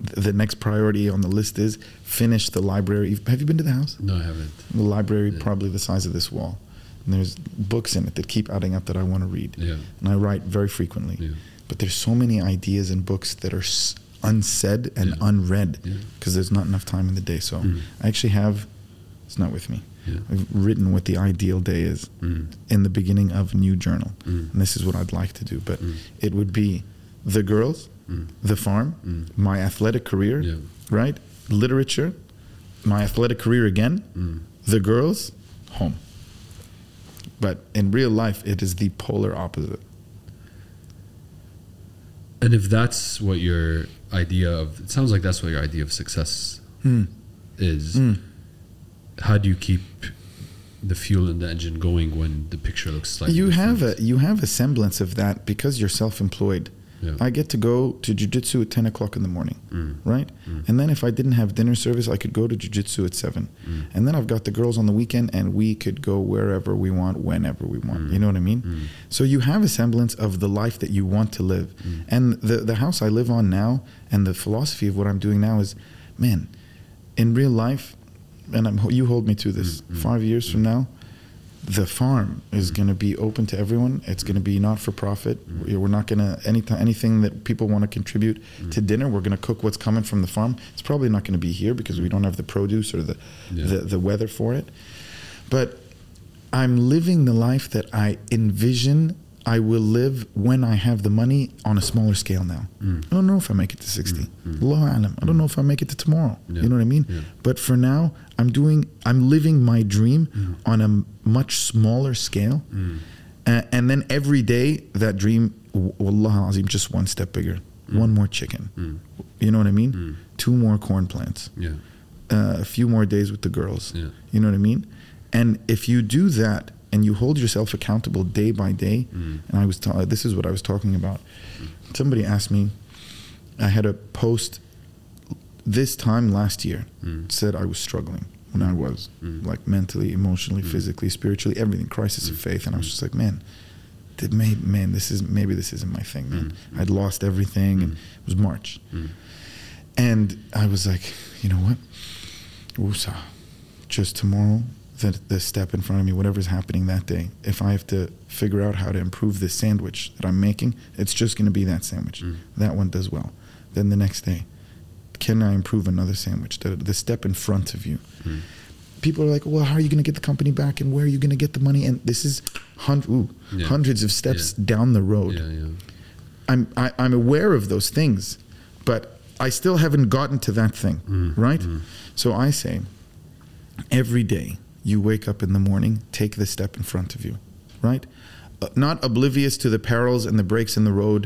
the next priority on the list is, finish the library. Have you been to the house? No, I haven't. The library, Yeah. probably the size of this wall. And there's books in it that keep adding up that I want to read. Yeah. And I write very frequently. Yeah. But there's so many ideas and books that are s- unsaid and Yeah. unread because there's not enough time in the day. So Mm. I actually have, it's not with me. I've written what the ideal day is Mm. in the beginning of a new journal. Mm. And this is what I'd like to do. But Mm. it would be the girls, Mm. the farm, Mm. my athletic career, right? Literature, my athletic career again, the girls, home. But in real life, it is the polar opposite. And if that's what your idea of, it sounds like that's what your idea of success Hmm. is. Mm. How do you keep the fuel in the engine going when the picture looks like You have a you have a semblance of that because you're self-employed. Yeah. I get to go to jujitsu at ten o'clock in the morning, Mm. right? And then if I didn't have dinner service, I could go to jujitsu at seven. Mm. And then I've got the girls on the weekend, and we could go wherever we want, whenever we want. Mm. You know what I mean? Mm. So you have a semblance of the life that you want to live. Mm. And the the house I live on now, and the philosophy of what I'm doing now is, man, in real life, and I'm, you hold me to this. Mm, mm, Five years from now, the farm is mm-hmm. going to be open to everyone. It's going to be not for profit. Mm. We're not going to any anything that people want to contribute mm-hmm. to dinner. We're going to cook what's coming from the farm. It's probably not going to be here because we don't have the produce or the Yeah. the, the weather for it. But I'm living the life that I envision I will live when I have the money on a smaller scale now. Mm. I don't know if I make it to 60. Mm, mm. Allahu alam. I don't know if I make it to tomorrow. Yeah. You know what I mean? Yeah. But for now, I'm doing, I'm living my dream Mm. on a much smaller scale. Mm. A- and then every day, that dream, wallah azim, just one step bigger. One more chicken. Mm. You know what I mean? Mm. Two more corn plants. Yeah. Uh, a few more days with the girls. Yeah. You know what I mean? And if you do that and you hold yourself accountable day by day, Mm. and I was ta- this is what I was talking about. Somebody asked me, I had a post this time last year Mm. said I was struggling when I was Mm. like mentally, emotionally, Mm. physically, spiritually, everything, crisis of faith, and I was just like, man. Did may, man, this is maybe this isn't my thing, man. Mm. I'd lost everything, and Mm. it was March, Mm. and I was like, you know what, Woosah, just tomorrow, the, the step in front of me, whatever's happening that day, if I have to figure out how to improve this sandwich that I'm making, it's just going to be that sandwich. Mm. That one does well. Then the next day, can I improve another sandwich? The, the step in front of you. Mm. People are like, well, how are you going to get the company back and where are you going to get the money? And this is hun- ooh, Yeah. hundreds of steps Yeah. down the road. Yeah. I'm I, I'm aware of those things, but I still haven't gotten to that thing, Mm, right? mm. So I say, every day you wake up in the morning, take the step in front of you, right? Uh, not oblivious to the perils and the breaks in the road,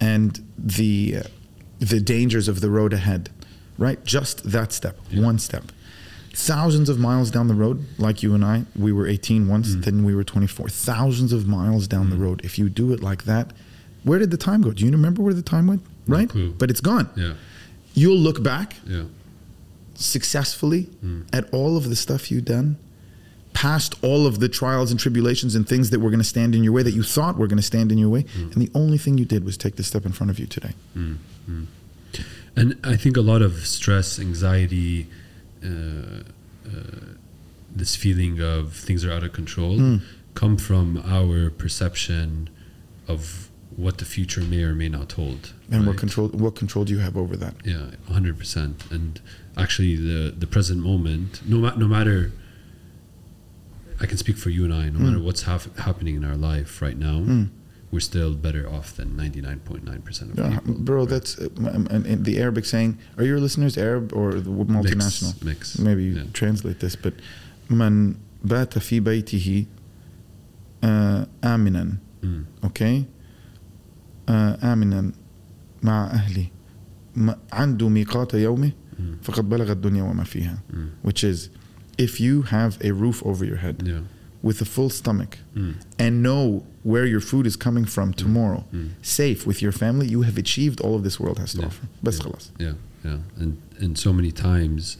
and the uh, the dangers of the road ahead, right? Just that step, Yeah. one step. Thousands of miles down the road, like you and I, we were 18 once, Mm. then we were 24. Thousands of miles down the Mm. road. If you do it like that, Where did the time go? Do you remember where the time went? Right? clue. But it's gone. Yeah. You'll look back Yeah. Successfully Mm. at all of the stuff you've done, past all of the trials and tribulations and things that were going to stand in your way that you thought were going to stand in your way, Mm. and the only thing you did was take the step in front of you today. And I think a lot of stress, anxiety, uh, uh, this feeling of things are out of control Mm. come from our perception of what the future may or may not hold. And what control what control do you have over that? Yeah, hundred percent. And actually, the the present moment, no ma- no matter, I can speak for you and I. No Mm. matter what's haf- happening in our life right now, Mm. we're still better off than ninety nine point nine percent of Yeah, people. bro, right? that's uh, um, and, and the Arabic saying. Are your listeners Arab or the multinational? mix. mix. Maybe you Yeah. translate this, but من بات في بيته آه، آمنا Mm. اوكي آه، آمنا مع أهله ما- عنده ميقات يومه Mm. فقد بلغ الدنيا وما فيها Mm. which is if you have a roof over your head Yeah. with a full stomach Mm. and know where your food is coming from tomorrow Mm. safe with your family you have achieved all of this world has to Yeah. offer بس Yeah. خلاص Yeah, yeah, and and so many times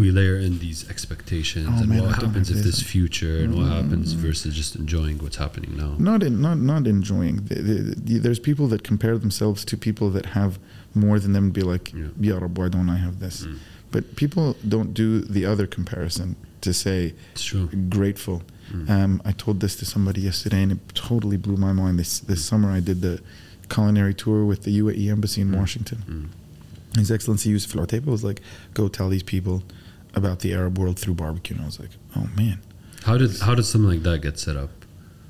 we layer in these expectations Oh, and man, I what don't happens have if this. this future and what Mm. happens versus just enjoying what's happening now. not in, not not enjoying the, the, the, there's people that compare themselves to people that have more than them be like Yeah. yeah Rab, why don't I have this Mm. but people don't do the other comparison to say It's true. grateful. Mm. Um, I told this to somebody yesterday, and it totally blew my mind. This this summer, I did the culinary tour with the UAE embassy in Mm. Washington. Mm. His Excellency Yousef Al Otaiba was like, "Go tell these people about the Arab world through barbecue." And I was like, "Oh man, How did how did something like that get set up?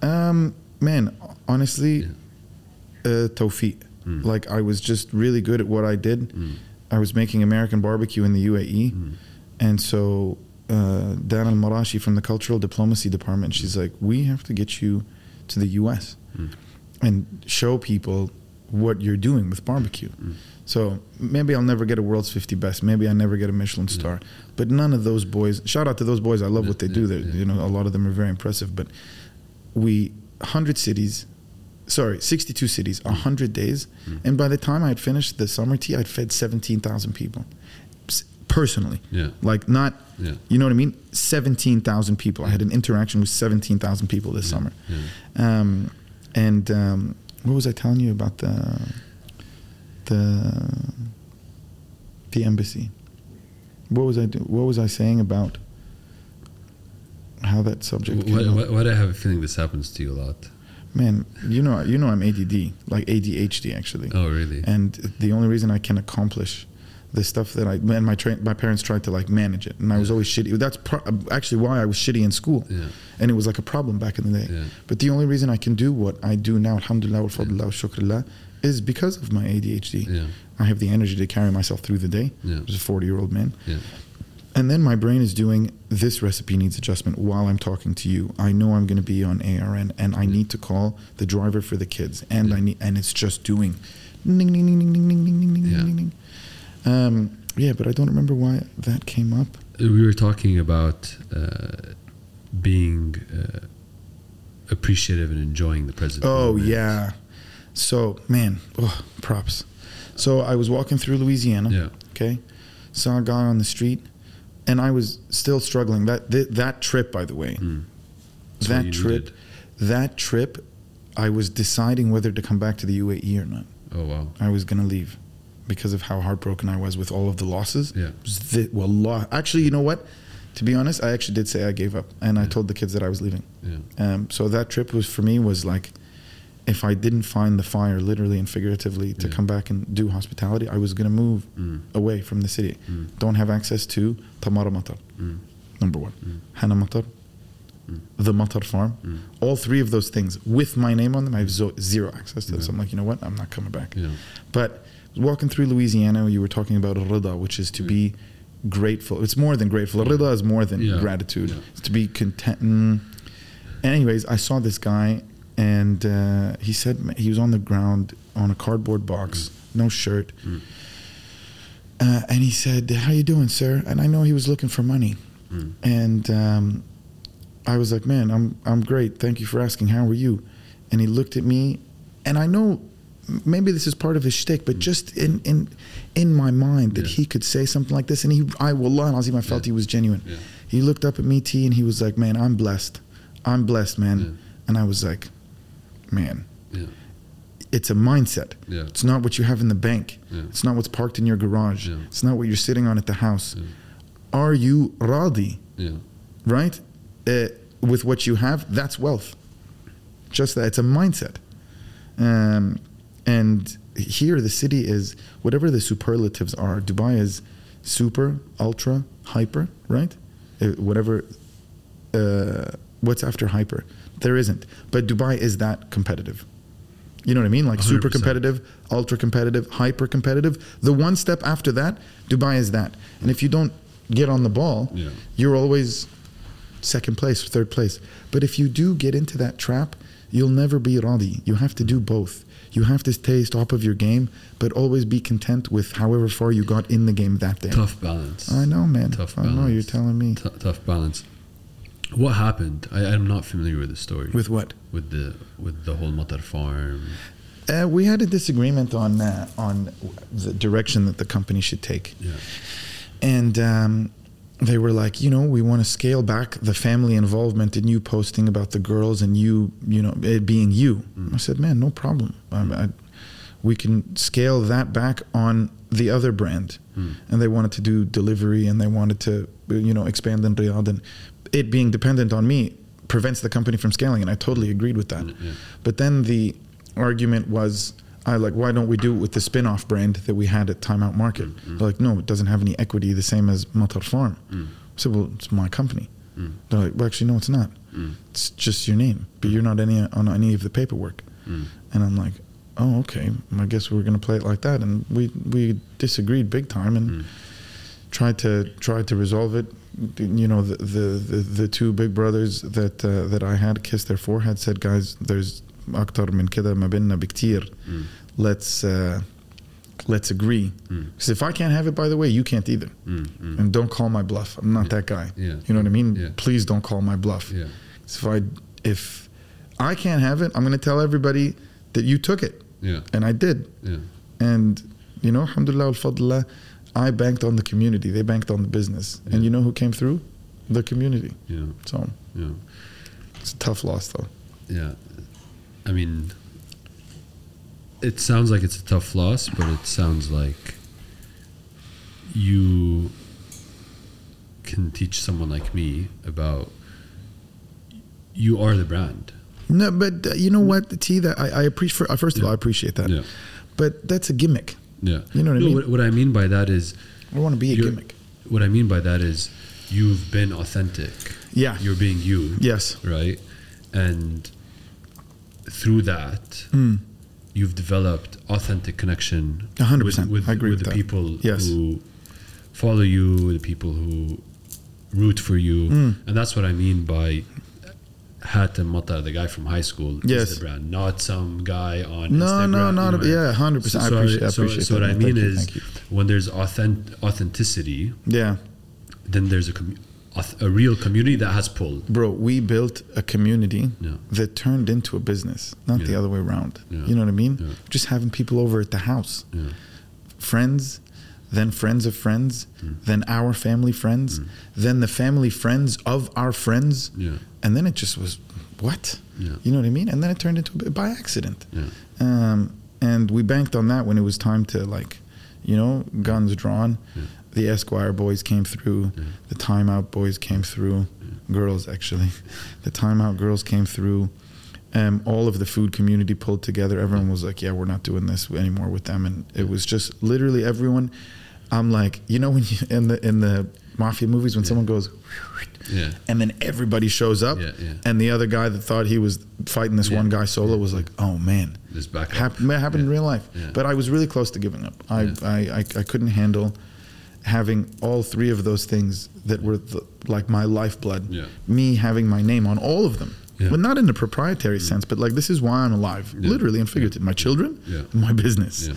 um, man, honestly, Yeah. uh, tawfiq. Mm. Like I was just really good at what I did. Mm. I was making American barbecue in the UAE, Mm. and so uh, Dana Al Marashi from the Cultural Diplomacy Department, she's like, we have to get you to the U.S. Mm. and show people what you're doing with barbecue. Mm. So maybe I'll never get a world's 50 best. Maybe I never get a Michelin star. But none of those boys. Shout out to those boys. I love what they do. They're. You know, a lot of them are very impressive. But we 100 cities. Sorry, 62 cities, 100 days. Mm. And by the time I had finished the summer tea, I'd fed 17,000 people personally. Yeah, Like, not, yeah, you know what I mean? 17,000 people. I had an interaction with 17,000 people this yeah, summer. Yeah. Um, and um, what was I telling you about the the the embassy? What was I do, What was I saying about how that subject? Why, came up? why, why do I have a feeling this happens to you a lot? Man, you know, you know, I'm ADD, like ADHD actually. Oh, really? And the only reason I can accomplish the stuff that I and my tra- my parents tried to like manage it, and I was always shitty. That's pro- actually why I was shitty in school, Yeah, and it was like a problem back in the day. yeah, But the only reason I can do what I do now, alhamdulillah wa fadlillah shukrullah, is because of my ADHD. yeah, I have the energy to carry myself through the day yeah, as a 40 year old man. And then my brain is doing this recipe needs adjustment while I'm talking to you. I know I'm going to be on ARN and I need to call the driver for the kids. And Yeah. I need, and it's just doing ding, ding, ding, ding, ding, ding, ding, ding, ding, Yeah. ding, ding. Um, yeah, but I don't remember why that came up. We were talking about uh, being uh, appreciative and enjoying the present. Oh yeah. So man, oh, props. So I was walking through Louisiana. Yeah. Okay. Saw a guy on the street, and I was still struggling. That th- that trip, by the way, Mm. That trip, needed. that trip, I was deciding whether to come back to the UAE or not. Oh wow. I was gonna leave because of how heartbroken I was with all of the losses. Yeah. The- well, lo- actually, you know what? To be honest, I actually did say I gave up, and I told the kids that I was leaving. Yeah. Um, so that trip was for me was like, if I didn't find the fire, literally and figuratively, to Yeah. come back and do hospitality, I was gonna move Mm. away from the city. Mm. Don't have access to Tamara Mattar, Mm. number one. Mm. Hana Mattar, Mm. the Mattar farm. Mm. All three of those things with my name on them, I have zo- zero access to. Yeah. So I'm like, you know what? I'm not coming back. Yeah. But walking through Louisiana, you were talking about rida, which is to be grateful. It's more than grateful. Rida is more than gratitude. It's to be content. Anyways, I saw this guy, and uh, he said he was on the ground on a cardboard box, no shirt, Mm. uh, and he said, "How you doing, sir?" And I know he was looking for money, Mm. and um, I was like, "Man, I'm I'm great. Thank you for asking. How are you?" And he looked at me, and I know maybe this is part of his shtick, but just in in in my mind that Yeah. he could say something like this, and he, I wallah azim, I felt Yeah. he was genuine. Yeah. He looked up at me, T, and he was like, "Man, I'm blessed. I'm blessed, man." And I was like, "Man, Yeah. it's a mindset. Yeah. It's not what you have in the bank. Yeah. It's not what's parked in your garage. Yeah. It's not what you're sitting on at the house. Are you radi, Yeah. right? Uh, with what you have, that's wealth. Just that. It's a mindset. Um, and here, the city is whatever the superlatives are. Dubai is super, ultra, hyper, right? Uh, whatever. Uh, what's after hyper? There isn't. But Dubai is that competitive. You know what I mean? Like super 100%. competitive, ultra competitive, hyper competitive. The one step after that, Dubai is that. And if you don't get on the ball, Yeah. you're always second place third place. But if you do get into that trap, you'll never be radi. You have to do both. You have to stay top of your game, but always be content with however far you got in the game that day. Tough balance. I know, man. Tough I know. You're telling me. T- tough balance. What happened? I, I'm not familiar with the story. With what? with the with the whole Mattar farm. Uh, we had a disagreement on uh, on the direction that the company should take. Yeah. and um, they were like, you know, we want to scale back the family involvement in you posting about the girls and you, you know, it being you. I said, man, no problem. I, I, we can scale that back on the other brand. And they wanted to do delivery and they wanted to, you know, expand in Riyadh. And it being dependent on me prevents the company from scaling. And I totally agreed with that. Mm, yeah. But then the argument was, I like, why don't we do it with the spin-off brand that we had at Timeout Market? Mm, mm. They're like, no, it doesn't have any equity, the same as Mattar Farm. I said, well, it's my company. They're like, well, actually, no, it's not. It's just your name, but you're not any on any of the paperwork. And I'm like, oh, okay. I guess we're gonna play it like that. And we we disagreed big time and tried to tried to resolve it You know, the the, the, the two big brothers that uh, that I had kissed their forehead, said, guys, there's أكتر من كده ما بيننا بكتير. Let's uh, let's agree. Because if I can't have it, by the way, you can't either. Mm, And don't call my bluff. I'm not that guy. Yeah. You know what I mean? Yeah. Please don't call my bluff. Yeah. So if I if I can't have it, I'm going to tell everybody that you took it, Yeah. and I did. Yeah. And you know, alhamdulillah, al-fadlillah, I banked on the community. They banked on the business. Yeah. And you know who came through? The community. Yeah. So Yeah. it's a tough loss, though. Yeah. I mean, it sounds like it's a tough loss, but it sounds like you can teach someone like me about you are the brand. No, but uh, you know what, T? That I, I appreciate. First of Yeah. all, I appreciate that. Yeah. But that's a gimmick. Yeah. You know what I mean? What, what I mean by that is I don't want to be a gimmick. what I mean by that is you've been authentic. Yeah. You're being you. Yes. Right? And through that, Mm. you've developed authentic connection A hundred with, percent. with, I agree with with the that. people Yes. who follow you, the people who root for you. Mm. And that's what I mean by Hattem Mattar, the guy from high school, Yes. is the brand, not some guy on No, Instagram. no, no, not a, yeah, hundred percent. I So- appreciate. I appreciate so that. what I mean you, is when there's authentic, authenticity, yeah, then there's a auth- a real community that has pull. bro, we built a community Yeah. that turned into a business, not the other way around. Yeah. You know what I mean? Yeah. Just having people over at the house, Yeah. friends, then friends of friends, Mm. then our family friends, then the family friends of our friends, Yeah. and then it just was what? Yeah. You know what I mean? And then it turned into a, by accident. Yeah. Um, and we banked on that when it was time to like, you know, guns drawn. The Esquire boys came through. The Timeout boys came through. Girls actually, the Timeout girls came through. Um, all of the food community pulled together. Everyone was like, "Yeah, we're not doing this anymore with them." And it was just literally everyone. I'm like, you know, when you in the in the mafia movies when someone goes, Yeah. and then everybody shows up, Yeah, yeah. and the other guy that thought he was fighting this Yeah. one guy solo was like, "Oh man." This back Hap- happened in real life. Yeah. But I was really close to giving up. I, Yeah. I, I, I couldn't handle having all three of those things that were the, like my lifeblood. Yeah. Me having my name on all of them. Yeah. But not in a proprietary sense, but like this is why I'm alive, Yeah. literally and figurative. My children, Yeah. my business. Yeah.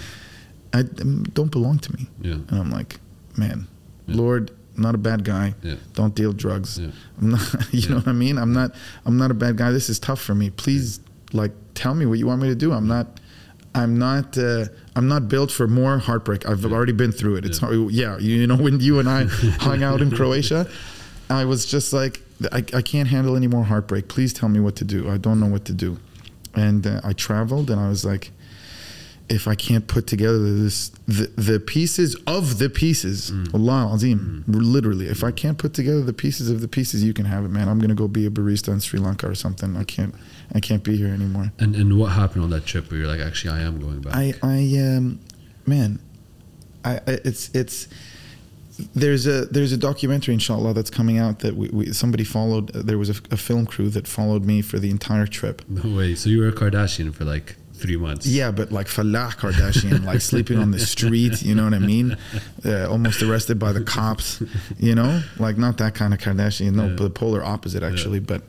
I um, don't belong to me. Yeah. And I'm like, man, Yeah. Lord, I'm not a bad guy. Yeah. Don't deal drugs. Yeah. I'm not, you know what I mean? I'm not, I'm not a bad guy. This is tough for me. Please Like, tell me what you want me to do. I'm not. I'm not. Uh, I'm not built for more heartbreak. I've already been through it. It's Yeah. hard, yeah. You know when you and I hung out in Croatia, I was just like, I, I can't handle any more heartbreak. Please tell me what to do. I don't know what to do. And uh, I traveled, and I was like, if I can't put together this the, the pieces of the pieces, Allah Azim, literally, if I can't put together the pieces of the pieces, you can have it, man. I'm gonna go be a barista in Sri Lanka or something. I can't, I can't be here anymore. And and what happened on that trip where you're like, actually, I am going back? I, I, um, man, I, I, it's, it's. There's a there's a documentary, inshallah, that's coming out that we, we somebody followed. There was a, a film crew that followed me for the entire trip. no way. So you were a Kardashian for like three months. Yeah, but like Falah Kardashian, like sleeping on the street, you know what I mean? Uh, almost arrested by the cops, you know? Like not that kind of Kardashian, no, Yeah. the polar opposite actually. But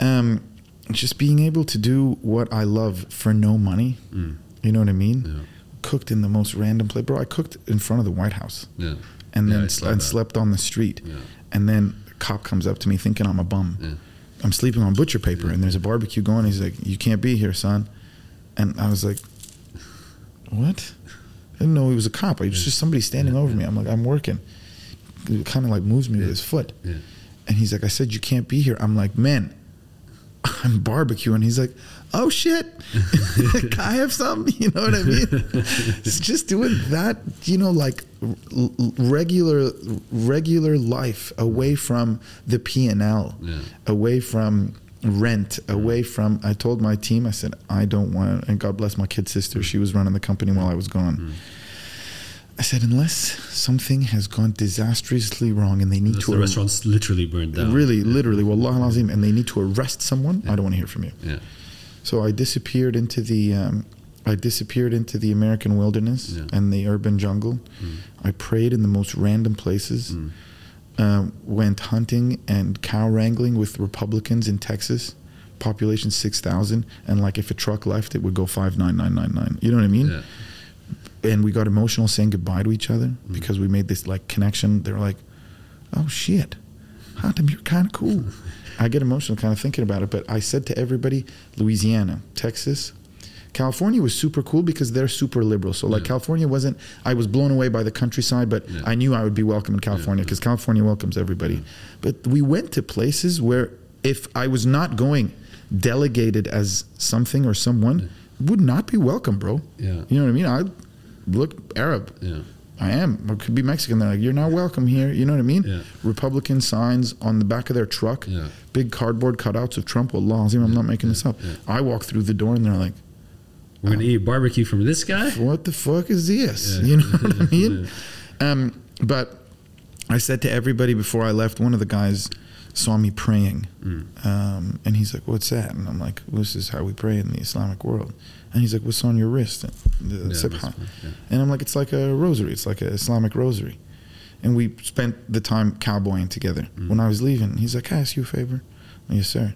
um, just being able to do what I love for no money, Mm. you know what I mean? Yeah. Cooked in the most random place. Bro, I cooked in front of the White House Yeah. And Yeah, then I saw and slept on the street. Yeah. And then a cop comes up to me thinking I'm a bum. Yeah. I'm sleeping on butcher paper and there's a barbecue going. He's like, You can't be here, son. And I was like, What? I didn't know he was a cop. It was just somebody standing over me. I'm like, I'm working. He kind of like moves me with his foot. And he's like, I said, You can't be here. I'm like, Man, I'm barbecuing. He's like, Oh shit. Can I have some? You know what I mean? it's just doing that, you know, like regular regular life away from the P and L Yeah. away from rent, away from. I told my team, I said, I don't want, and God bless my kid sister, she was running the company while I was gone. Mm-hmm. I said, unless something has gone disastrously wrong and they need Unless to the restaurant's literally burned down. really, literally, wallah azim, and they need to arrest someone, I don't want to hear from you. Yeah. So I disappeared into the, um, I disappeared into the American wilderness Yeah. and the urban jungle. I prayed in the most random places. Mm. Um, went hunting and cow wrangling with Republicans in Texas. Population six thousand, and like if a truck left, it would go five nine nine nine nine. You know what I mean? Yeah. and we got emotional saying goodbye to each other Mm-hmm. because we made this like connection. They're like, "Oh shit, Hattem, you're kind of cool." I get emotional kind of thinking about it, but I said to everybody, Louisiana, Texas, California was super cool because they're super liberal. So like Yeah. California wasn't. I was blown away by the countryside, but Yeah. I knew I would be welcome in California because California welcomes everybody. But we went to places where if I was not going delegated as something or someone, would not be welcome, bro. Yeah. You know what I mean? I look Arab. Yeah. I am. I could be Mexican. They're like, you're not welcome here. You know what I mean? Yeah. Republican signs on the back of their truck. Yeah. Big cardboard cutouts of Trump. Wallah azim, I'm not making this up. yeah. I walk through the door and they're like, We're gonna eat barbecue from this guy. what the fuck is this? Yeah. You know what I mean? Um, but I said to everybody before I left, one of the guys saw me praying. Mm. Um, and he's like, what's that? And I'm like, this is how we pray in the Islamic world. And he's like, what's on your wrist? The Yeah, sibha. yeah. And I'm like, it's like a rosary. It's like an Islamic rosary. And we spent the time cowboying together. Mm. When I was leaving, he's like, can I ask you a favor? I'm, yes, sir.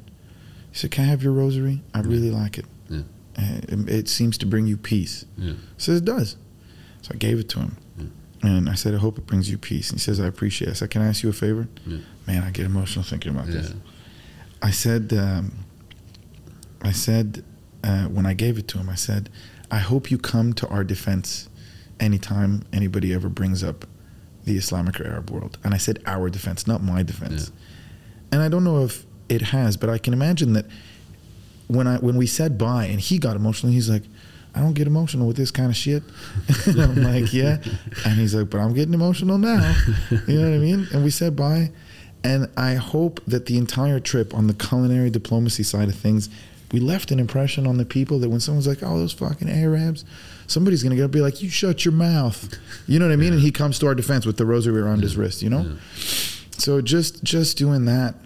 He said, can I have your rosary? I really like it. Yeah. Uh, It, it seems to bring you peace. Yeah. Says, it does. So I gave it to him. And I said, I hope it brings you peace. And he says, I appreciate it. I said, can I ask you a favor? Yeah. Man, I get emotional thinking about Yeah. this. I said, um, I said, uh, when I gave it to him, I said, I hope you come to our defense anytime anybody ever brings up the Islamic or Arab world. And I said, our defense, not my defense. And I don't know if it has, but I can imagine that when I when we said bye and he got emotional, he's like, I don't get emotional with this kind of shit. and I'm like, yeah. And he's like, but I'm getting emotional now. You know what I mean? And we said bye. And I hope that the entire trip on the culinary diplomacy side of things, we left an impression on the people that when someone's like, oh, those fucking Arabs, somebody's to get up and be like, you shut your mouth. You know what I mean? And he comes to our defense with the rosary around his wrist, you know? Yeah. So just just doing that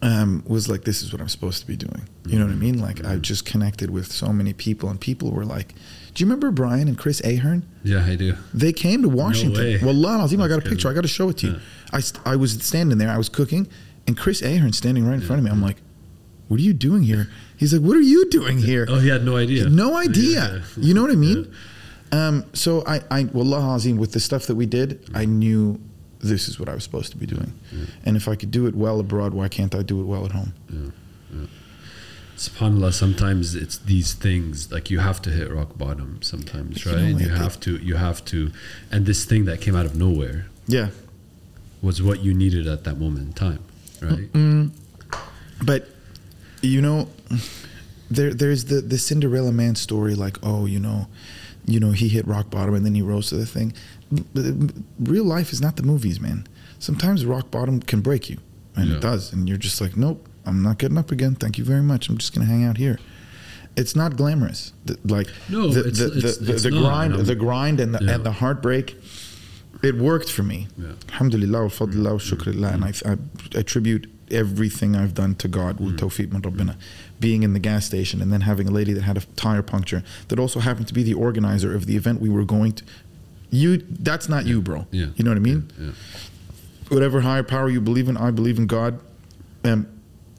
um, was like, this is what I'm supposed to be doing. You know what I mean? Like I just connected with so many people, and people were like, "Do you remember Brian and Chris Ahern? Yeah, I do. They came to Washington. way. well, Lon, I'll see I got a That's picture. I good. got to show it to you. Yeah. I, I was standing there. I was cooking, and Chris Ahern standing right in front of me. I'm like, "What are you doing here?" He's like, "What are you doing here?" Oh, he had no idea. No idea. Yeah. You know what I mean? Um, so I, I, wallah azim, with the stuff that we did, I knew this is what I was supposed to be doing. And if I could do it well abroad, why can't I do it well at home? subhanallah sometimes it's these things like you have to hit rock bottom sometimes You right know, and you have to you have to and this thing that came out of nowhere Yeah. was what you needed at that moment in time right Mm, but you know, there there's the the Cinderella man story. Like, oh, you know, you know, he hit rock bottom and then he rose to the thing. Real life is not the movies, man. Sometimes rock bottom can break you, and Yeah. it does, and you're just like, nope, I'm not getting up again. Thank you very much. I'm just gonna hang out here. It's not glamorous. The- Like No, the it's- the, it's- the, it's the grind, the grind, and the, Yeah. and the heartbreak. It worked for me. Yeah. Alhamdulillah wa fadlillah wa shukrillah. And I, I attribute everything I've done to God with tawfiq min rabbina. Being in the gas station and then having a lady that had a tire puncture that also happened to be the organizer of the event we were going to. You, that's not you, bro. yeah You know what I mean? yeah, Whatever higher power you believe in, I believe in God. Um,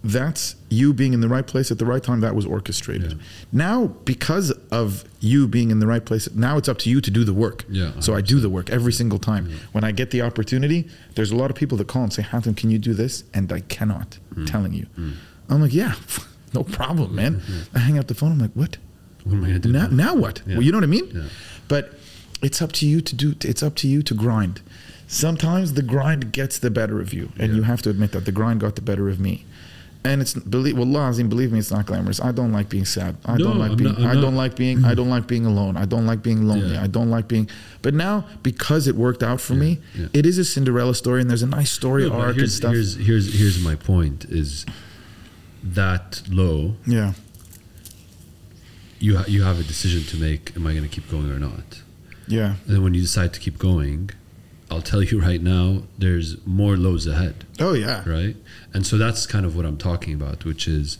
that's you being in the right place at the right time. That was orchestrated. Yeah. Now, because of you being in the right place, now it's up to you to do the work. Yeah, So I do the work every single time. When I get the opportunity, there's a lot of people that call and say, Hattem, can you do this? And I cannot. Mm. Telling you. Hmm. I'm like, yeah, no problem, man. Hmm, hmm. I hang up the phone. I'm like, what? what am i gonna do Now, now what? Yeah. Well, you know what I mean? Yeah. But it's up to you to do. It's up to you to grind. Sometimes the grind gets the better of you, and Yeah. you have to admit that the grind got the better of me. And it's believe Wallah Azim, believe me, it's not glamorous. I don't like being sad. I No, don't like I'm being. not- I don't like being. I don't like being alone. I don't like being lonely. Yeah. I don't like being. But now, because it worked out for me, yeah. it is a Cinderella story, and there's a nice story No, arc and here's, stuff. here's here's here's my point is that low yeah, you ha- you have a decision to make am i going to keep going or not yeah, and then when you decide to keep going i'll tell you right now there's more lows ahead. Oh yeah, right? And so that's kind of what i'm talking about which is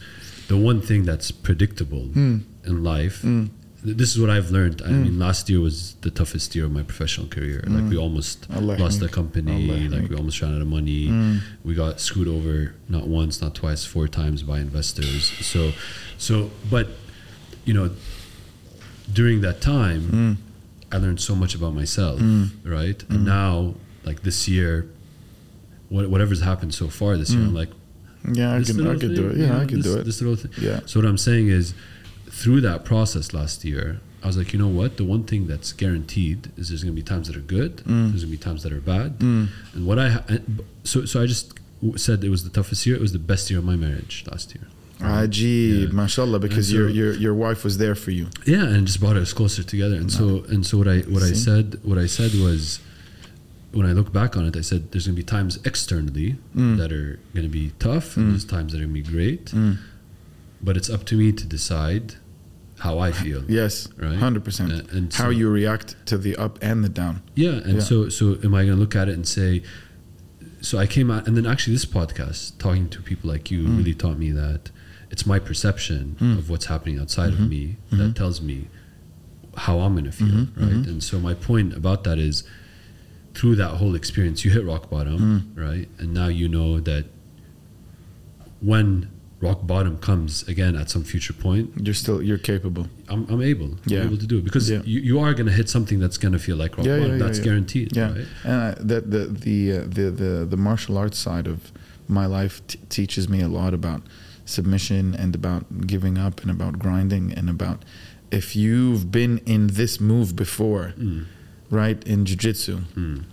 the one thing that's predictable Hmm. in life. Mm. this is what i've learned. I mean last year was the toughest year of my professional career. Like we almost Hmm. Lost the company. Like we almost ran out of money. Mm. we got screwed over not once not twice four times by investors. So so but you know during that time Mm. I learned so much about myself Mm. right and now like this year what, whatever's happened so far this year i'm like yeah. I can, I could do it. you Yeah, know, I could this, do it. this little thing Yeah. so what i'm saying is through that process last year i was like you know what the one thing that's guaranteed is there's going to be times that are good Mm. there's going to be times that are bad Mm. and what i ha- so so i just w- said it was the toughest year it was the best year of my marriage last year Ajib, Yeah. mashallah, because so- your, your your wife was there for you. yeah and just brought us closer together and so and so what i what i said what i said was when i look back on it i said there's going to be times externally Mm. that are going to be tough and Mm. there's times that are going to be great Mm. but it's up to me to decide how i feel Yes, Right. hundred percent. And- and How you react to the up and the down. yeah and Yeah. so so am i going to look at it and say so i came out and then actually this podcast talking to people like you Mm. really taught me that it's my perception Mm. of what's happening outside Mhm. of me that Mhm. tells me how i'm going to feel Mhm. right Mhm. and so my point about that is through that whole experience you hit rock bottom Mm. right and now you know that when rock bottom comes again at some future point You're still you're capable. i'm, I'm able Yeah. I'm able to do it because Yeah. you, you are going to hit something that's going to feel like rock Yeah, bottom yeah, that's guaranteed Yeah, right and I, the the the, uh, the the the martial arts side of my life t- teaches me a lot about submission and about giving up and about grinding and about if you've been in this move before, Mm. right in jiu-jitsu, Mm.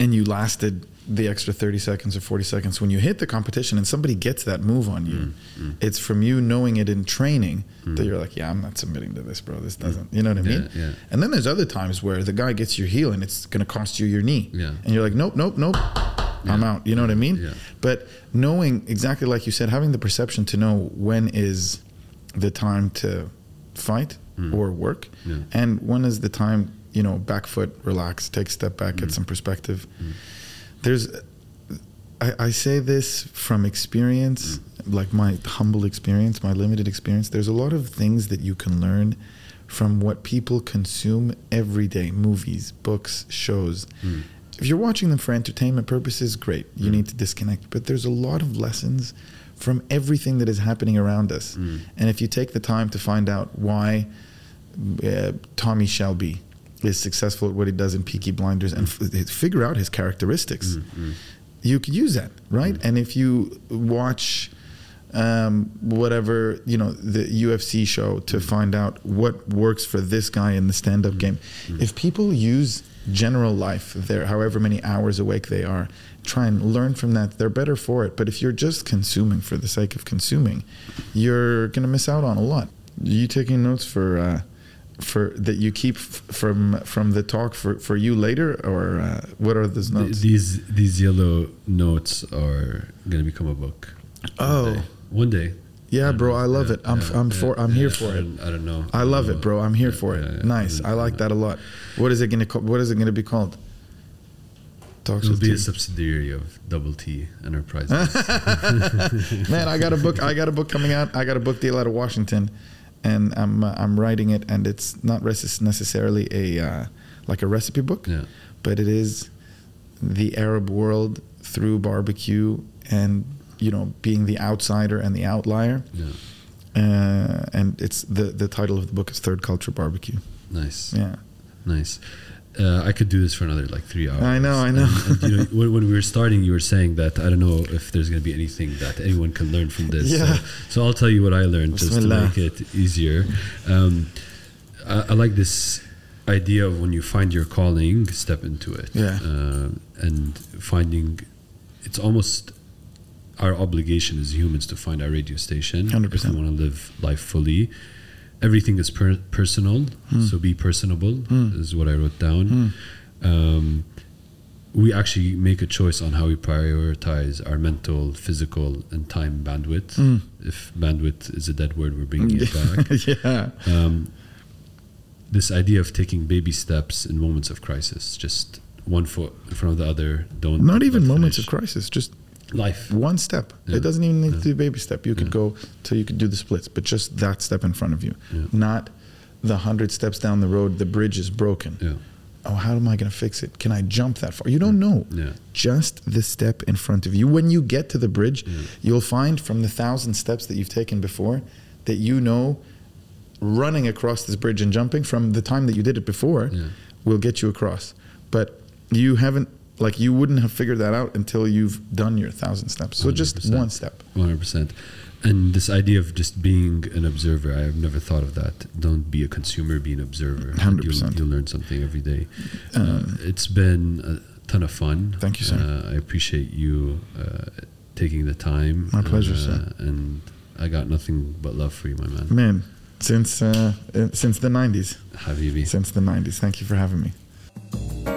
and you lasted the extra 30 seconds or 40 seconds when you hit the competition and somebody gets that move on you Mm. it's from you knowing it in training that Mm. you're like yeah i'm not submitting to this bro this doesn't you know what i mean Yeah, yeah. and then there's other times where the guy gets your heel and it's going to cost you your knee Yeah. and you're like nope nope nope i'm out you know what i mean Yeah. but knowing exactly like you said having the perception to know when is the time to fight Mm. or work Yeah. and when is the time you know back foot relax take a step back Mm. get some perspective there's I, I say this from experience like my humble experience my limited experience there's a lot of things that you can learn from what people consume every day movies books shows Mm. If you're watching them for entertainment purposes great you Mm. need to disconnect but there's a lot of lessons from everything that is happening around us Mm. and if you take the time to find out why uh, Tommy Shelby is successful at what he does in Peaky Blinders and f- figure out his characteristics, Mm, mm. you could use that, right? And if you watch um, whatever you know the UFC show to find out what works for this guy in the stand-up game. If people use general life, there, however many hours awake they are, try and learn from that. They're better for it. But if you're just consuming for the sake of consuming, you're gonna miss out on a lot. Are you taking notes for? Uh, for that you keep f- from from the talk for, for you later or uh, what are those Th- notes these these yellow notes are gonna become a book. Oh, one day. one day. Yeah bro i love Yeah, it i'm, yeah, I'm for i'm here I for it I don't know. i love don't it know. bro i'm here for it nice i like Yeah. that a lot what is it gonna call, what is it gonna be called talks It'll be a T. subsidiary of Double T Enterprises. man i got a book i got a book coming out i got a book deal out of washington and i'm uh, i'm writing it and it's not res- necessarily a uh, like a recipe book yeah. but it is the Arab world through barbecue and you know being the outsider and the outlier. Yeah. Uh, and it's the the title of the book is Third Culture Barbecue. Nice. Yeah, Nice. Uh, I could do this for another like three hours. I know, I know. And, and, you know when, when we were starting, you were saying that I don't know if there's going to be anything that anyone can learn from this. Yeah. So, so I'll tell you what I learned just to make it easier. Um, I, I like this idea of when you find your calling, step into it. Yeah. Uh, and finding, it's almost our obligation as humans to find our radio station. 100%. If we want to live life fully. Everything is per- personal, so be personable Hmm. is what I wrote down. Um, we actually make a choice on how we prioritize our mental, physical, and time bandwidth. Mm. If bandwidth is a dead word, we're bringing it back. yeah, Um, this idea of taking baby steps in moments of crisis, just one foot in front of the other. Don't not even moments of crisis, just life. one step. Yeah. It doesn't even need Yeah. to be a baby step. You could go till you could do the splits, but just that step in front of you, not the hundred steps down the road. The bridge is broken. Yeah, Oh, how am I going to fix it? Can I jump that far? You don't know. yeah, just the step in front of you. When you get to the bridge, you'll find from the thousand steps that you've taken before that you know running across this bridge and jumping from the time that you did it before will get you across. But you haven't, like, you wouldn't have figured that out until you've done your thousand steps. So just 100%. one step. One hundred percent. And this idea of just being an observer, I have never thought of that. Don't be a consumer, be an observer. 100%. You'll, you'll learn something every day. Um, uh, it's been a ton of fun. Thank you, sir. Uh, I appreciate you uh, taking the time. My pleasure, uh, sir. And I got nothing but love for you, my man. Man, since uh, uh, since the 90s. Habibi. Since the 90s. Thank you for having me.